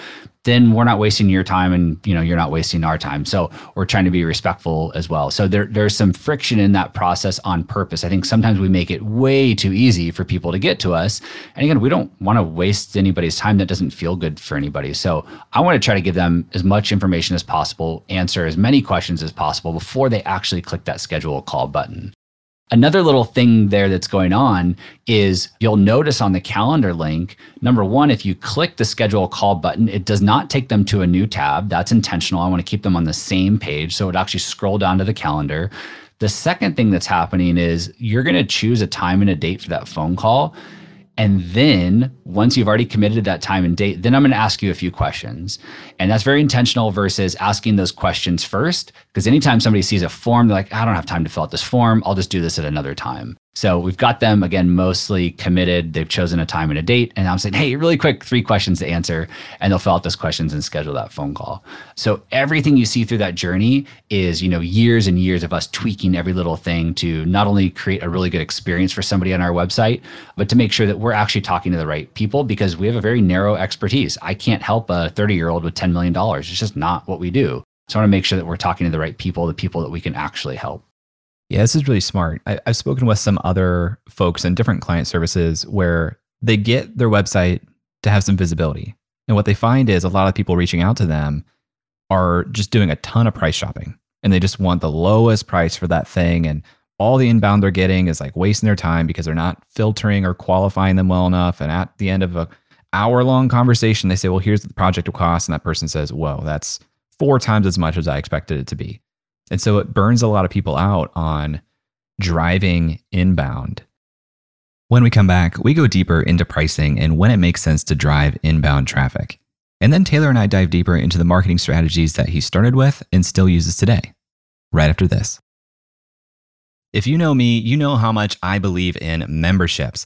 then we're not wasting your time and you know you're not wasting our time. So we're trying to be respectful as well. So there, there's some friction in that process on purpose. I think sometimes we make it way too easy for people to get to us. And again we don't want to waste anybody's time. That doesn't feel good for anybody. So i want to try to give them as much information as possible answer as many questions as possible before they actually click that schedule call button Another little thing there that's going on is you'll notice on the calendar link, number one, if you click the schedule call button, it does not take them to a new tab. That's intentional. I want to keep them on the same page. So it actually scroll down to the calendar. The second thing that's happening is you're going to choose a time and a date for that phone call. And then once you've already committed that time and date, then I'm going to ask you a few questions. And that's very intentional versus asking those questions first. Because anytime somebody sees a form, they're like, I don't have time to fill out this form. I'll just do this at another time. So we've got them again mostly committed. They've chosen a time and a date. And I'm saying, hey, really quick, three questions to answer. And they'll fill out those questions and schedule that phone call. So everything you see through that journey is, you know, years and years of us tweaking every little thing to not only create a really good experience for somebody on our website, but to make sure that we're actually talking to the right people because we have a very narrow expertise. I can't help a 30 year old with $10 million. It's just not what we do. So I want to make sure that we're talking to the right people, the people that we can actually help. Yeah, this is really smart. I, have spoken with some other folks in different client services where they get their website to have some visibility. And what they find is a lot of people reaching out to them are just doing a ton of price shopping and they just want the lowest price for that thing. And all the inbound they're getting is like wasting their time because they're not filtering or qualifying them well enough. And at the end of a hour long conversation, they say, well, here's the project cost. And that person says, whoa, that's four times as much as I expected it to be. And so it burns a lot of people out on driving inbound. When we come back, we go deeper into pricing and when it makes sense to drive inbound traffic. And then Taylor and I dive deeper into the marketing strategies that he started with and still uses today, right after this. If you know me, you know how much I believe in memberships.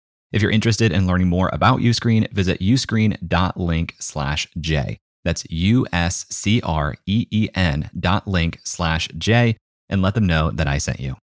If you're interested in learning more about Uscreen, visit uscreen.link slash J. That's U-S-C-R-E-E-N dot link slash J and let them know that I sent you.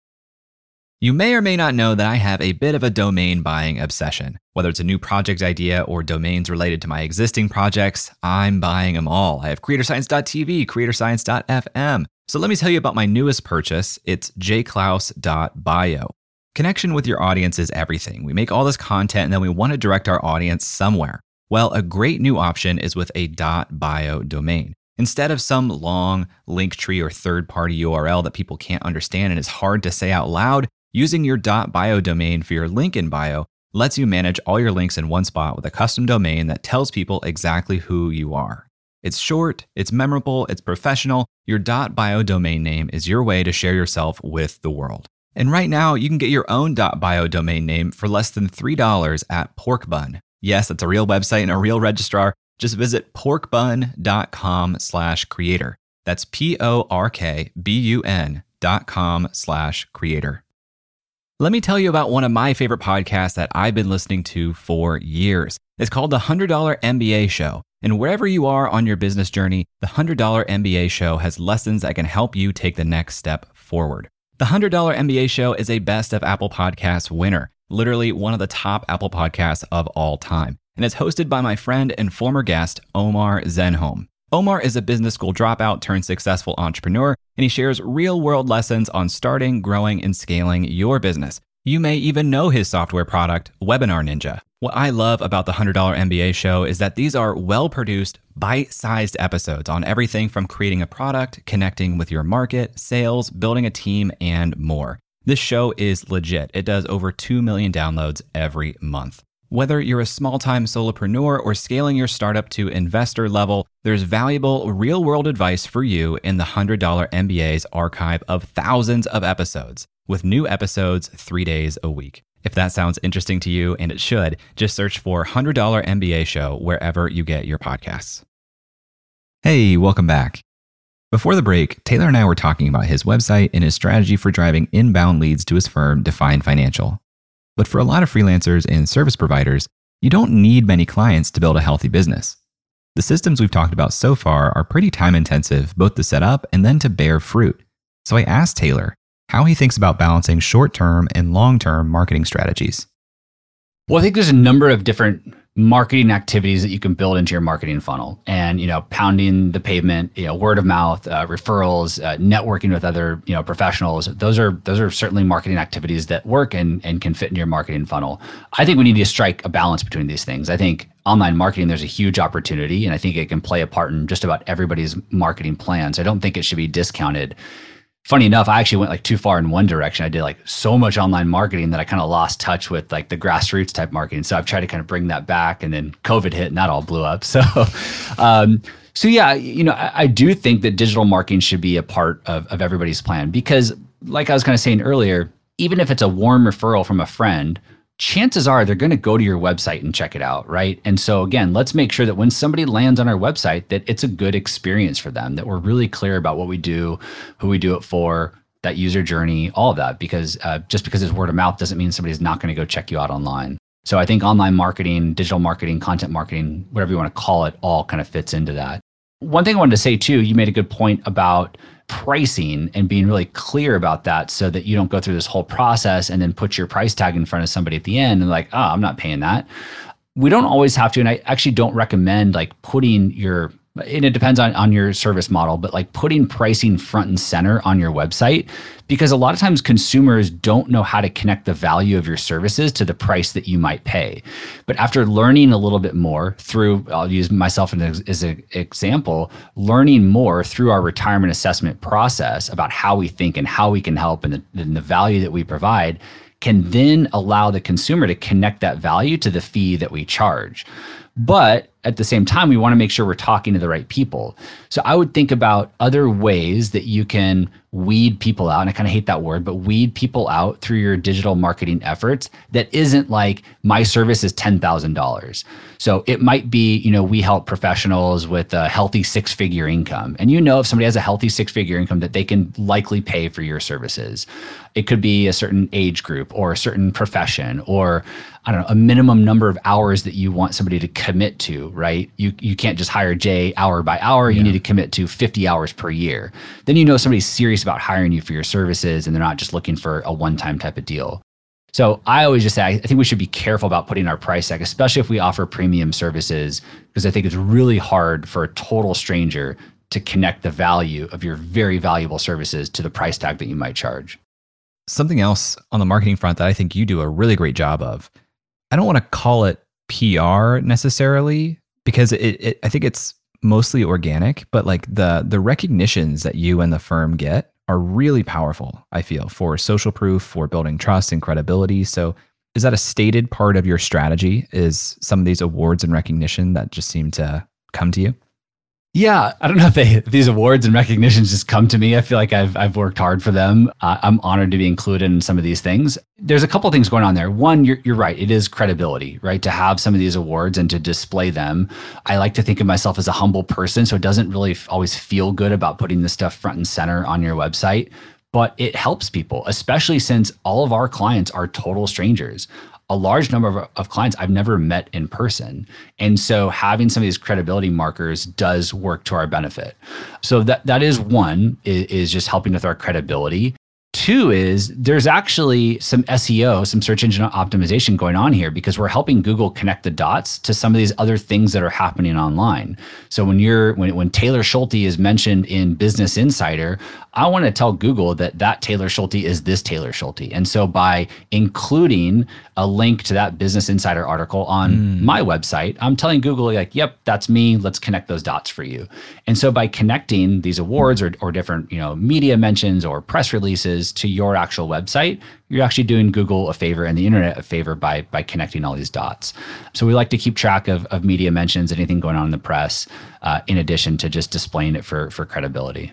You may or may not know that I have a bit of a domain buying obsession. Whether it's a new project idea or domains related to my existing projects, I'm buying them all. I have creatorscience.tv, creatorscience.fm. So let me tell you about my newest purchase. It's jayclouse.bio. Connection with your audience is everything. We make all this content and then we want to direct our audience somewhere. Well, a great new option is with a .bio domain. Instead of some long Linktree or third party URL that people can't understand and is hard to say out loud, Using your .bio domain for your link in bio lets you manage all your links in one spot with a custom domain that tells people exactly who you are. It's short, it's memorable, it's professional. Your .bio domain name is your way to share yourself with the world. And right now, you can get your own .bio domain name for less than $3 at Porkbun. Yes, it's a real website and a real registrar. Just visit porkbun.com slash creator. That's P-O-R-K-B-U-N dot com slash creator. Let me tell you about one of my favorite podcasts that I've been listening to for years. It's called The $100 MBA Show. And wherever you are on your business journey, the $100 MBA Show has lessons that can help you take the next step forward. The $100 MBA Show is a Best of Apple Podcasts winner, literally one of the top Apple podcasts of all time. And it's hosted by my friend and former guest, Omar Zenhom. Omar is a business school dropout turned successful entrepreneur, and he shares real world lessons on starting, growing, and scaling your business. You may even know his software product, Webinar Ninja. What I love about the $100 MBA show is that these are well produced, bite sized episodes on everything from creating a product, connecting with your market, sales, building a team, and more. This show is legit. It does over 2 million downloads every month. Whether you're a small time solopreneur or scaling your startup to investor level, there's valuable real world advice for you in the $100 MBA's archive of thousands of episodes, with new episodes three days a week. If that sounds interesting to you, and it should, just search for $100 MBA Show wherever you get your podcasts. Hey, welcome back. Before the break, Taylor and I were talking about his website and his strategy for driving inbound leads to his firm, Define Financial. But for a lot of freelancers and service providers, you don't need many clients to build a healthy business. The systems we've talked about so far are pretty time intensive, both to set up and then to bear fruit. So I asked Taylor how he thinks about balancing short term and long term marketing strategies. Well, I think there's a number of different marketing activities that you can build into your marketing funnel. And you know pounding the pavement you know word of mouth uh, referrals uh, networking with other you know professionals those are those are certainly marketing activities that work and and can fit in your marketing funnel. I think we need to strike a balance between these things. I think online marketing there's a huge opportunity and i think it can play a part in just about everybody's marketing plans. I don't think it should be discounted funny enough, I actually went like too far in one direction. I did like so much online marketing that I kind of lost touch with like the grassroots type marketing. So I've tried to kind of bring that back, and then COVID hit, and that all blew up. (laughs) So, um, so yeah, you know, I, I, do think that digital marketing should be a part of of everybody's plan because, like I was kind of saying earlier, even if it's a warm referral from a friend chances are they're going to go to your website and check it out, right? And so again, let's make sure that when somebody lands on our website that it's a good experience for them, that we're really clear about what we do, who we do it for, that user journey, all of that because uh, just because it's word of mouth doesn't mean somebody's not going to go check you out online. So I think online marketing, digital marketing, content marketing, whatever you want to call it, all kind of fits into that. One thing I wanted to say too, you made a good point about pricing and being really clear about that so that you don't go through this whole process and then put your price tag in front of somebody at the end and like, oh, I'm not paying that. We don't always have to, and I actually don't recommend like putting your and it depends on, on your service model, but like putting pricing front and center on your website, because a lot of times consumers don't know how to connect the value of your services to the price that you might pay. But after learning a little bit more through, I'll use myself as an example, learning more through our retirement assessment process about how we think and how we can help and the, and the value that we provide can then allow the consumer to connect that value to the fee that we charge. But at the same time, we want to make sure we're talking to the right people. So I would think about other ways that you can weed people out. And I kind of hate that word, but weed people out through your digital marketing efforts that isn't like my service is $10,000. So it might be, you know, we help professionals with a healthy six figure income. And you know, if somebody has a healthy six figure income, that they can likely pay for your services. It could be a certain age group or a certain profession or I don't know, a minimum number of hours that you want somebody to commit to, right? You you can't just hire Jay hour by hour. You yeah. need to commit to 50 hours per year. Then you know somebody's serious about hiring you for your services and they're not just looking for a one-time type of deal. So I always just say I think we should be careful about putting our price tag, especially if we offer premium services, because I think it's really hard for a total stranger to connect the value of your very valuable services to the price tag that you might charge. Something else on the marketing front that I think you do a really great job of I don't want to call it PR necessarily because it, it I think it's mostly organic, but like the the recognitions that you and the firm get are really powerful, I feel, for social proof, for building trust and credibility. So, is that a stated part of your strategy? Is some of these awards and recognition that just seem to come to you? Yeah, I don't know if, they, (laughs) these awards and recognitions just come to me. I feel like I've I've worked hard for them. Uh, I'm honored to be included in some of these things. There's a couple things going on there. One, you're you're right. It is credibility, right? To have some of these awards and to display them. I like to think of myself as a humble person, so it doesn't really always feel good about putting this stuff front and center on your website but it helps people, especially since all of our clients are total strangers a large number of, of, clients I've never met in person. And so having some of these credibility markers does work to our benefit. So that that is one is, is just helping with our credibility. Two is there's actually some SEO, some search engine optimization going on here because we're helping Google connect the dots to some of these other things that are happening online. So when you're when when Taylor Schulte is mentioned in Business Insider, I want to tell Google that that Taylor Schulte is this Taylor Schulte. And so by including a link to that Business Insider article on mm. my website, I'm telling Google, like, yep, that's me. Let's connect those dots for you. And so by connecting these awards or, or different, you know, media mentions or press releases to your actual website, you're actually doing Google a favor and the internet a favor by by connecting all these dots. So we like to keep track of, of media mentions, anything going on in the press, uh, in addition to just displaying it for for credibility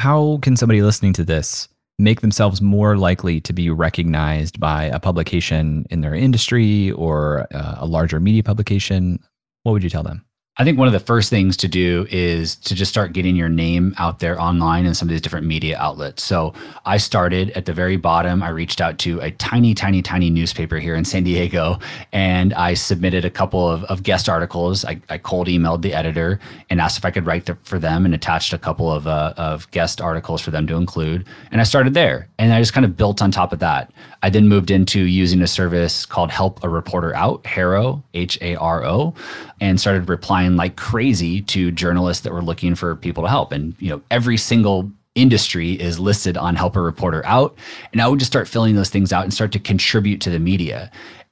how can somebody listening to this make themselves more likely to be recognized by a publication in their industry or uh, a larger media publication? What would you tell them? I think one of the first things to do is to just start getting your name out there online in some of these different media outlets. So I started at the very bottom. I reached out to a tiny, tiny, tiny newspaper here in San Diego and I submitted a couple of, of guest articles. I, I, cold emailed the editor and asked if I could write the, for them and attached a couple of, uh, of guest articles for them to include. And I started there and I just kind of built on top of that. I then moved into using a service called Help a Reporter Out, Haro, H A R O, and started replying like crazy to journalists that were looking for people to help. And, you know, every single industry is listed on Help a Reporter Out. And I would just start filling those things out and start to contribute to the media.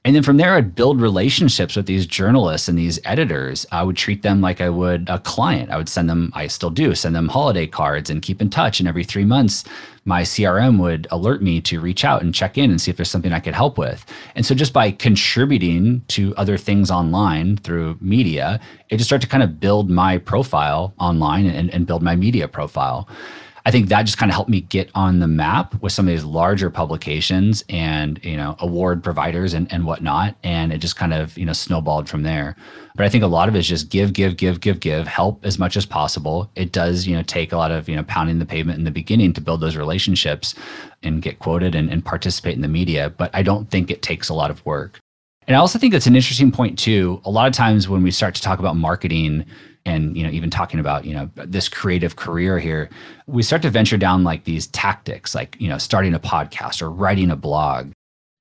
And then from there, I'd build relationships with these journalists and these editors. I would treat them like I would a client. I would send them, I still do, send them holiday cards and keep in touch. And every three months, my CRM would alert me to reach out and check in and see if there's something I could help with. And so just by contributing to other things online through media, it just started to kind of build my profile online and, and build my media profile. I think that just kind of helped me get on the map with some of these larger publications and you know award providers and, and whatnot, and it just kind of you know snowballed from there. But I think a lot of it is just give, give, give, give, give, help as much as possible. It does you know take a lot of you know pounding the pavement in the beginning to build those relationships and get quoted and, and participate in the media. But I don't think it takes a lot of work. And I also think that's an interesting point too. A lot of times when we start to talk about marketing, and you know even talking about you know this creative career here we start to venture down like these tactics like you know starting a podcast or writing a blog.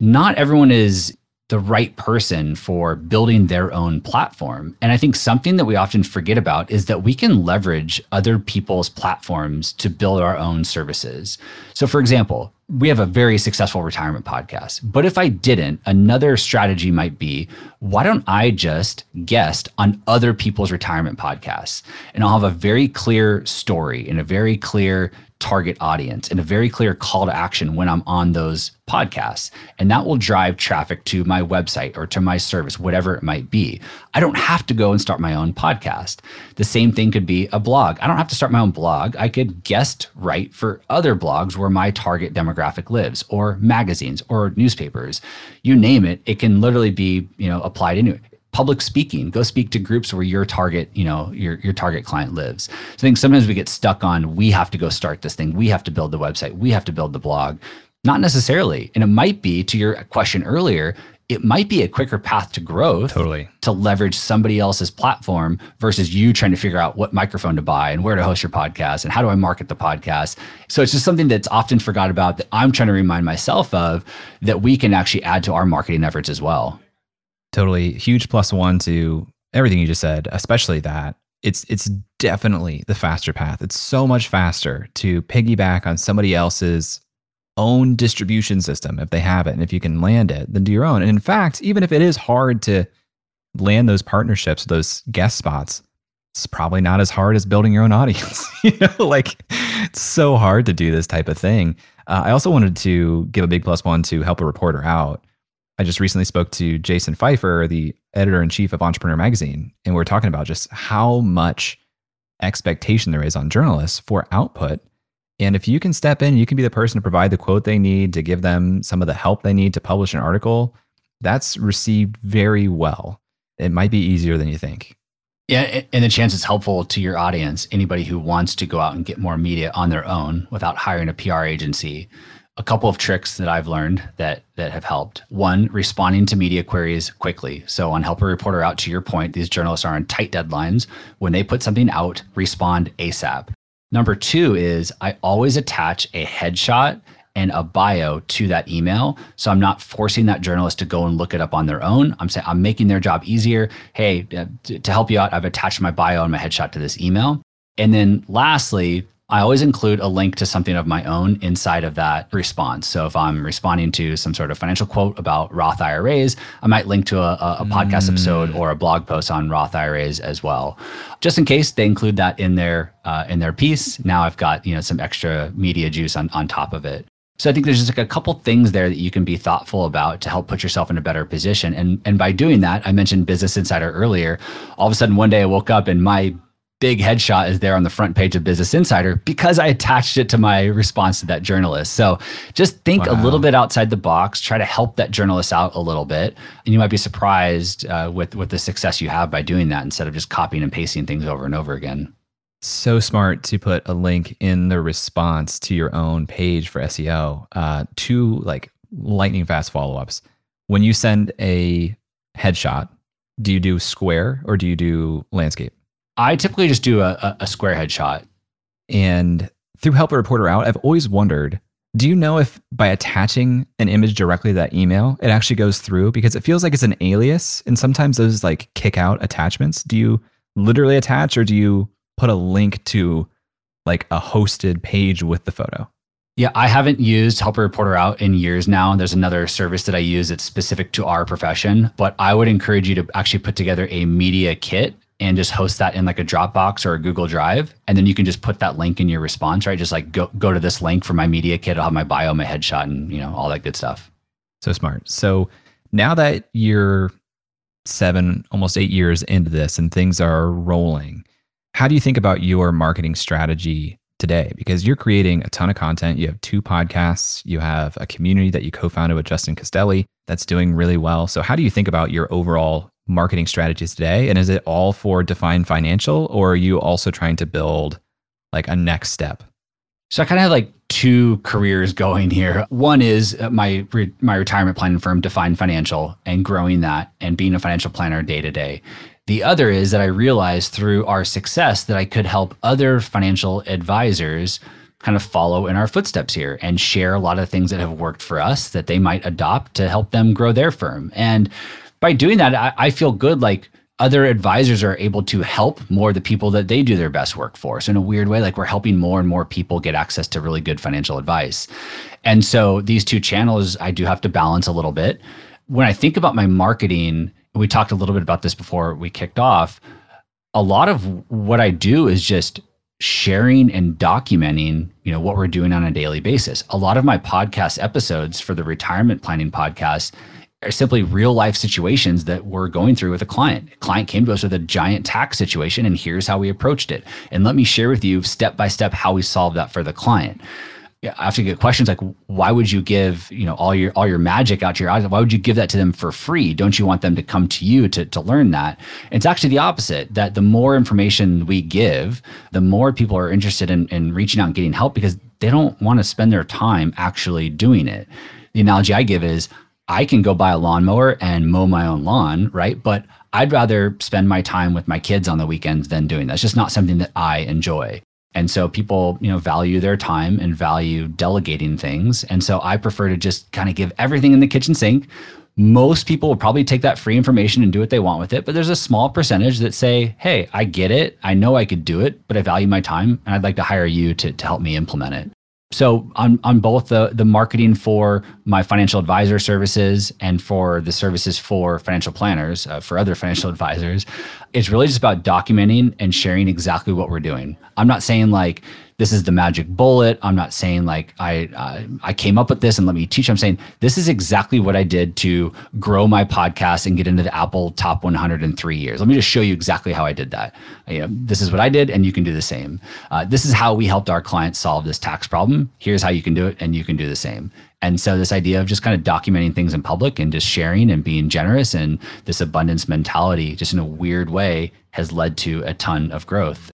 Not everyone is the right person for building their own platform. And I think something that we often forget about is that we can leverage other people's platforms to build our own services. So, for example, we have a very successful retirement podcast. But if I didn't, another strategy might be why don't I just guest on other people's retirement podcasts? And I'll have a very clear story and a very clear target audience and a very clear call to action when I'm on those podcasts. And that will drive traffic to my website or to my service, whatever it might be. I don't have to go and start my own podcast. The same thing could be a blog. I don't have to start my own blog. I could guest write for other blogs where my target demographic lives or magazines or newspapers. You name it, it can literally be, you know, applied it public speaking. Go speak to groups where your target you know your your target client lives. So i think sometimes we get stuck on we have to go start this thing. We have to build the website. We have to build the blog. Not necessarily. And it might be to your question earlier it might be a quicker path to growth totally. to leverage somebody else's platform versus you trying to figure out what microphone to buy and where to host your podcast and how do i market the podcast. So it's just something that's often forgot about that i'm trying to remind myself of that we can actually add to our marketing efforts as well Totally huge plus one to everything you just said, especially that. It's it's definitely the faster path. It's so much faster to piggyback on somebody else's own distribution system if they have it and if you can land it than do your own. And in fact, even if it is hard to land those partnerships, those guest spots, it's probably not as hard as building your own audience. (laughs) you know, like it's so hard to do this type of thing. Uh, I also wanted to give a big plus one to help a reporter out. I just recently spoke to Jason Feifer, the editor in chief of Entrepreneur Magazine, and we are talking about just how much expectation there is on journalists for output. And if you can step in, you can be the person to provide the quote they need, to give them some of the help they need to publish an article. That's received very well. It might be easier than you think. Yeah, and the chance it's helpful to your audience, anybody who wants to go out and get more media on their own without hiring a PR agency a couple of tricks that I've learned that that have helped. One, responding to media queries quickly. So on Help a Reporter Out, to your point, these journalists are on tight deadlines. When they put something out, respond ASAP. Number two is I always attach a headshot and a bio to that email. So I'm not forcing that journalist to go and look it up on their own. I'm saying I'm making their job easier. Hey, uh, to help you out, I've attached my bio and my headshot to this email. And then lastly, I always include a link to something of my own inside of that response. So if I'm responding to some sort of financial quote about Roth IRAs, I might link to a, a, a podcast mm. episode or a blog post on Roth IRAs as well, just in case they include that in their uh, in their piece. Now I've got you know some extra media juice on on top of it. So I think there's just like a couple things there that you can be thoughtful about to help put yourself in a better position. And and by doing that, I mentioned Business Insider earlier. All of a sudden, one day I woke up and my big headshot is there on the front page of Business Insider because I attached it to my response to that journalist. So just think wow. a little bit outside the box, try to help that journalist out a little bit. And you might be surprised uh, with, with the success you have by doing that instead of just copying and pasting things over and over again. So smart to put a link in the response to your own page for SEO. Uh, two like lightning fast follow ups. When you send a headshot, do you do square or do you do landscape? I typically just do a, a square headshot. And through Help a Reporter Out, I've always wondered do you know if by attaching an image directly to that email, it actually goes through? Because it feels like it's an alias. And sometimes those like kick out attachments. Do you literally attach or do you put a link to like a hosted page with the photo? Yeah, I haven't used Help a Reporter Out in years now. There's another service that I use that's specific to our profession, but I would encourage you to actually put together a media kit and just host that in like a Dropbox or a Google Drive. And then you can just put that link in your response, right? Just like go, go to this link for my media kit. I'll have my bio, my headshot, and you know, all that good stuff. So smart. So now that you're seven, almost eight years into this and things are rolling, how do you think about your marketing strategy today? Because you're creating a ton of content. You have two podcasts, you have a community that you co founded with Justin Castelli that's doing really well. So, how do you think about your overall marketing strategies today? And is it all for Define Financial, or are you also trying to build like a next step? So I kind of have like two careers going here. One is uh, my re- my retirement planning firm, Define Financial, and growing that and being a financial planner day to day. The other is that I realized through our success that I could help other financial advisors kind of follow in our footsteps here and share a lot of things that have worked for us that they might adopt to help them grow their firm. And by doing that, I, I feel good. Like other advisors are able to help more the people that they do their best work for. So in a weird way, like we're helping more and more people get access to really good financial advice. And so these two channels, I do have to balance a little bit. When I think about my marketing, we talked a little bit about this before we kicked off. A lot of what I do is just sharing and documenting you know what we're doing on a daily basis a lot of my podcast episodes for the retirement planning podcast are simply real life situations that we're going through with a client. A client came to us with a giant tax situation, and here's how we approached it. And let me share with you step by step how we solved that for the client. I to get questions like, why would you give you know all your all your magic out to your eyes? Why would you give that to them for free? Don't you want them to come to you to to learn that? It's actually the opposite. That the more information we give, the more people are interested in, in reaching out and getting help because they don't want to spend their time actually doing it. The analogy I give is I can go buy a lawnmower and mow my own lawn, right? But I'd rather spend my time with my kids on the weekends than doing that. It's just not something that I enjoy. And so people, you know, value their time and value delegating things. And so I prefer to just kind of give everything in the kitchen sink. Most people will probably take that free information and do what they want with it, but there's a small percentage that say, "Hey, I get it. I know I could do it, but I value my time and I'd like to hire you to to help me implement it." So on on both the the marketing for my financial advisor services and for the services for financial planners uh, for other financial (laughs) advisors, it's really just about documenting and sharing exactly what we're doing. I'm not saying like this is the magic bullet. I'm not saying like I uh, I came up with this and let me teach. I'm saying this is exactly what I did to grow my podcast and get into the Apple top 100 in three years. Let me just show you exactly how I did that. You know, this is what I did, and you can do the same. Uh, this is how we helped our clients solve this tax problem. Here's how you can do it, and you can do the same. And so this idea of just kind of documenting things in public and just sharing and being generous and this abundance mentality, just in a weird way, has led to a ton of growth.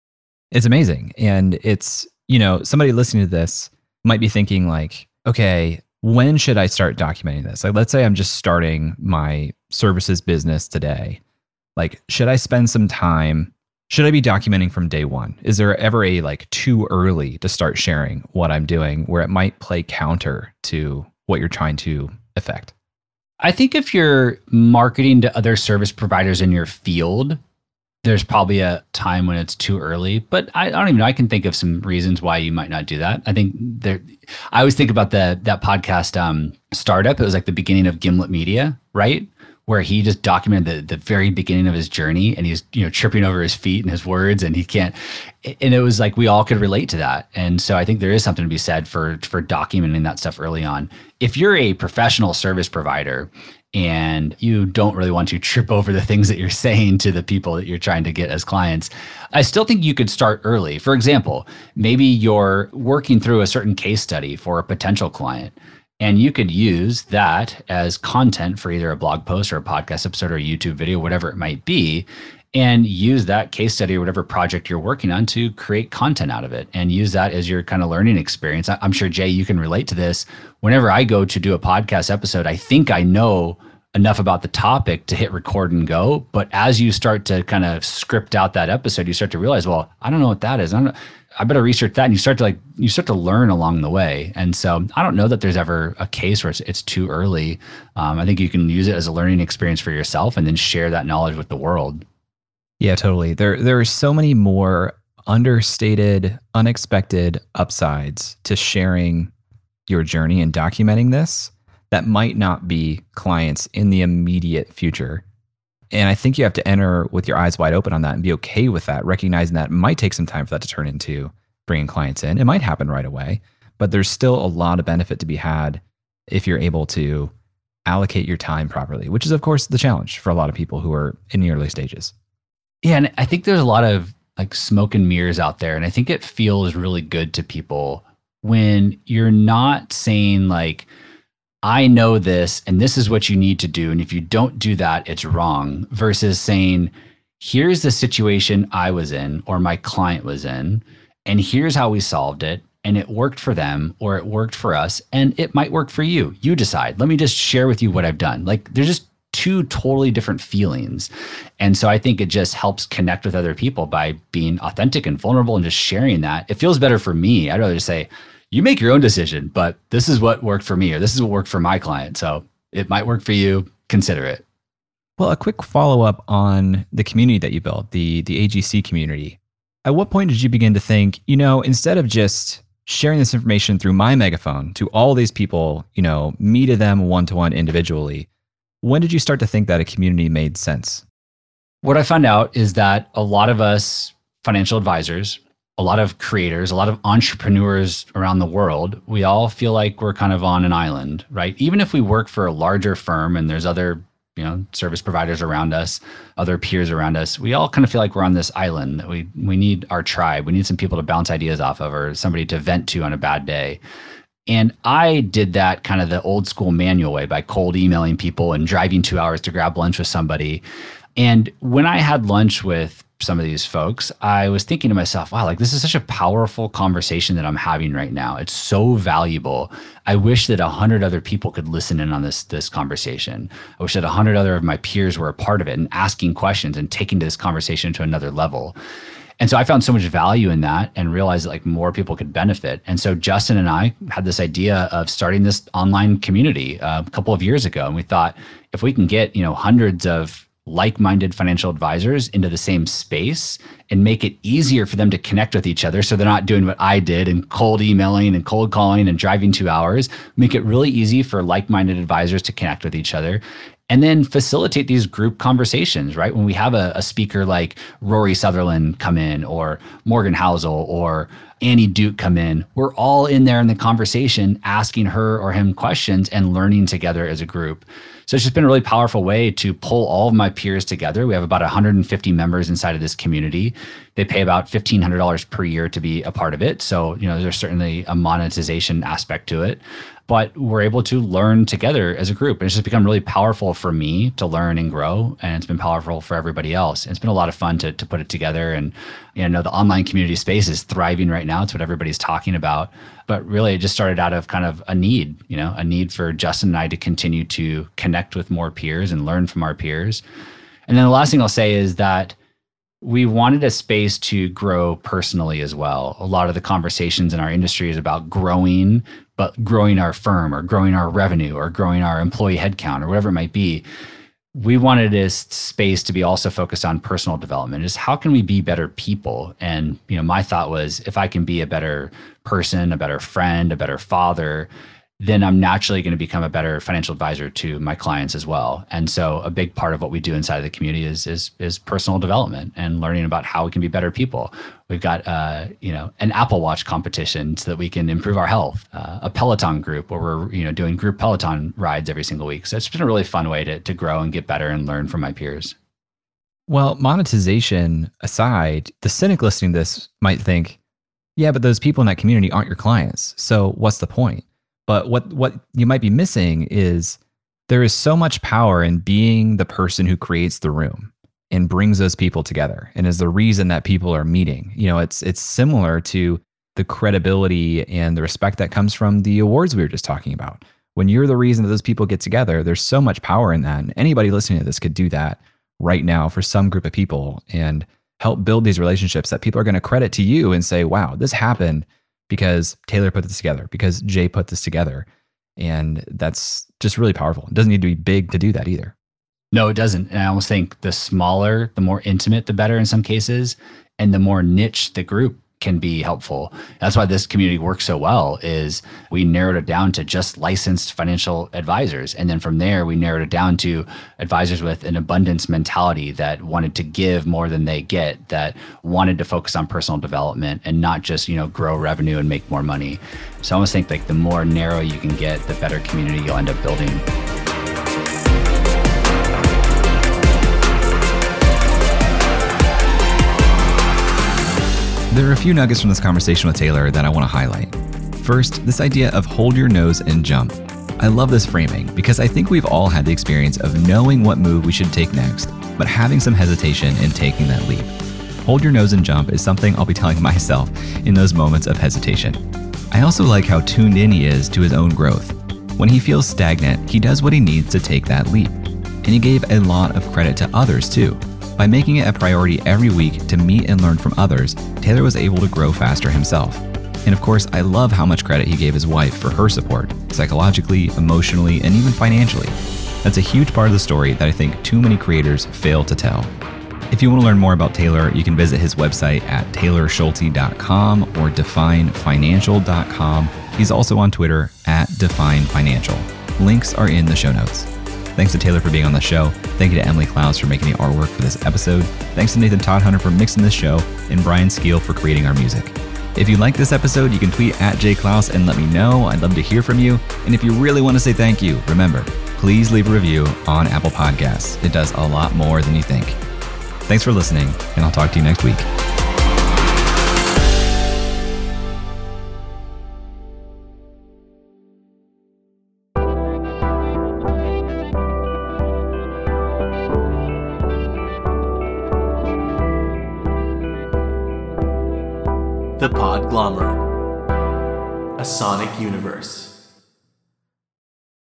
It's amazing. And it's, you know, somebody listening to this might be thinking like, okay, when should I start documenting this? Like let's say I'm just starting my services business today. Like should I spend some time should I be documenting from day 1? Is there ever a like too early to start sharing what I'm doing where it might play counter to what you're trying to affect? I think if you're marketing to other service providers in your field, there's probably a time when it's too early, but I, I, don't even know. I can think of some reasons why you might not do that. I think there. I always think about the that podcast um, startup. It was like the beginning of Gimlet Media, right? Where he just documented the the very beginning of his journey, and he's you know tripping over his feet and his words, and he can't. And it was like we all could relate to that, and so I think there is something to be said for for documenting that stuff early on. If you're a professional service provider and you don't really want to (laughs) trip over the things that you're saying to the people that you're trying to get as clients, I still think you could start early. For example, maybe you're working through a certain case study for a potential client. And you could use that as content for either a blog post or a podcast episode or a YouTube video, whatever it might be and use that case study or whatever project you're working on to create content out of it and use that as your kind of learning experience. I'm sure, Jay, you can relate to this. Whenever I go to do a podcast episode, I think I know enough about the topic to hit record and go. But as you start to kind of script out that episode, you start to realize, well, I don't know what that is. I don't I better research that. And you start to like, you start to learn along the way. And so I don't know that there's ever a case where it's, it's too early. Um, I think you can use it as a learning experience for yourself and then share that knowledge with the world. Yeah, totally. There there are so many more understated, unexpected upsides to sharing your journey and documenting this that might not be clients in the immediate future. And I think you have to enter with your eyes wide open on that and be okay with that, recognizing that it might take some time for that to turn into bringing clients in. It might happen right away, but there's still a lot of benefit to be had if you're able to allocate your time properly, which is, of course, the challenge for a lot of people who are in the early stages. Yeah, and I think there's a lot of like smoke and mirrors out there, and I think it feels really good to people when you're not saying like, I know this and this is what you need to do. And if you don't do that, it's wrong, versus saying, here's the situation I was in or my client was in, and here's how we solved it. And it worked for them or it worked for us, and it might work for you. You decide. Let me just share with you what I've done. Like, there's just two totally different feelings. And so I think it just helps connect with other people by being authentic and vulnerable and just sharing that. It feels better for me. I'd rather just say, you make your own decision, but this is what worked for me or this is what worked for my client. So it might work for you. Consider it. Well, a quick follow up on the community that you built, the the AGC community. At what point did you begin to think, you know, instead of just sharing this information through my megaphone to all these people, you know, me to them one to one individually, when did you start to think that a community made sense? What I found out is that a lot of us financial advisors, a lot of creators, a lot of entrepreneurs around the world, we all feel like we're kind of on an island, right? Even if we work for a larger firm and there's other, you know, service providers around us, other peers around us, we all kind of feel like we're on this island. That we we need our tribe. We need some people to bounce ideas off of or somebody to vent to on a bad day. And I did that kind of the old school manual way by cold emailing people and driving two hours to grab lunch with somebody. And when I had lunch with some of these folks, I was thinking to myself, wow, like this is such a powerful conversation that I'm having right now. It's so valuable. I wish that a hundred other people could listen in on this this conversation. I wish that a hundred other of my peers were a part of it and asking questions and taking this conversation to another level. And so I found so much value in that and realized that like more people could benefit. And so Justin and I had this idea of starting this online community uh, a couple of years ago. And we thought if we can get, you know, hundreds of like-minded financial advisors into the same space and make it easier for them to connect with each other so they're not doing what I did and cold emailing and cold calling and driving 2 hours make it really easy for like-minded advisors to connect with each other and then facilitate these group conversations, right? When we have a, a, speaker like Rory Sutherland come in, or Morgan Housel, or Annie Duke come in, we're all in there in the conversation asking her or him questions and learning together as a group. So it's just been a really powerful way to pull all of my peers together. We have about 150 members inside of this community. They pay about $1,500 per year to be a part of it. So, you know, there's certainly a monetization aspect to it but we're able to learn together as a group. And it's just become really powerful for me to learn and grow. And it's been powerful for everybody else. And it's been a lot of fun to, to put it together. And you know, the online community space is thriving right now. It's what everybody's talking about. But really, it just started out of kind of a need, you know, a need for Justin and I to continue to connect with more peers and learn from our peers. And then the last thing I'll say is that we wanted a space to grow personally as well. A lot of the conversations in our industry is about growing, but growing our firm or growing our revenue or growing our employee headcount or whatever it might be. We wanted this space to be also focused on personal development. Is how can we be better people? And you know, my thought was if I can be a better person, a better friend, a better father, then I'm naturally going to become a better financial advisor to my clients as well. And so a big part of what we do inside of the community is is is personal development and learning about how we can be better people. We've got uh, you know an Apple Watch competition so that we can improve our health. Uh, a Peloton group where we're you know doing group Peloton rides every single week. So it's been a really fun way to to grow and get better and learn from my peers. Well, monetization aside, the cynic listening to this might think, yeah, but those people in that community aren't your clients. So what's the point? But what what you might be missing is there is so much power in being the person who creates the room and brings those people together and is the reason that people are meeting. You know, it's it's similar to the credibility and the respect that comes from the awards we were just talking about. When you're the reason that those people get together, there's so much power in that. And anybody listening to this could do that right now for some group of people and help build these relationships that people are going to credit to you and say, wow, this happened because Taylor put this together, because Jay put this together. And that's just really powerful. It doesn't need to be big to do that either. No, it doesn't. And I almost think the smaller, the more intimate, the better in some cases. And the more niche the group, can be helpful. That's why this community works so well is we narrowed it down to just licensed financial advisors. And then from there, we narrowed it down to advisors with an abundance mentality that wanted to give more than they get, that wanted to focus on personal development and not just, you know, grow revenue and make more money. So I almost think like the more narrow you can get, the better community you'll end up building. There are a few nuggets from this conversation with Taylor that I want to highlight. First, this idea of hold your nose and jump. I love this framing because I think we've all had the experience of knowing what move we should take next, but having some hesitation in taking that leap. Hold your nose and jump is something I'll be telling (laughs) myself in those moments of hesitation. I also like how tuned in he is to his own growth. When he feels stagnant, he does what he needs to take that leap. And he gave a lot of credit to others too. By making it a priority every week to meet and learn from others, Taylor was able to grow faster himself. And of course, I love how much credit he gave his wife for her support, psychologically, emotionally, and even financially. That's a huge part of the story that I think too many creators fail to tell. If you want to learn more about Taylor, you can visit his website at taylorschulte.com or definefinancial.com. He's also on Twitter at definefinancial. Links are in the show notes. Thanks to Taylor for being on the show. Thank you to Emily Clouse for making the artwork for this episode. Thanks to Nathan Todd Hunter for mixing this show, and Brian Skeel for creating our music. If you like this episode, you can tweet at jayclouse and let me know. I'd love to hear from you. And if you really want to say thank you, remember, please leave a review on Apple Podcasts. It does a lot more than you think. Thanks for listening, and I'll talk to you next week.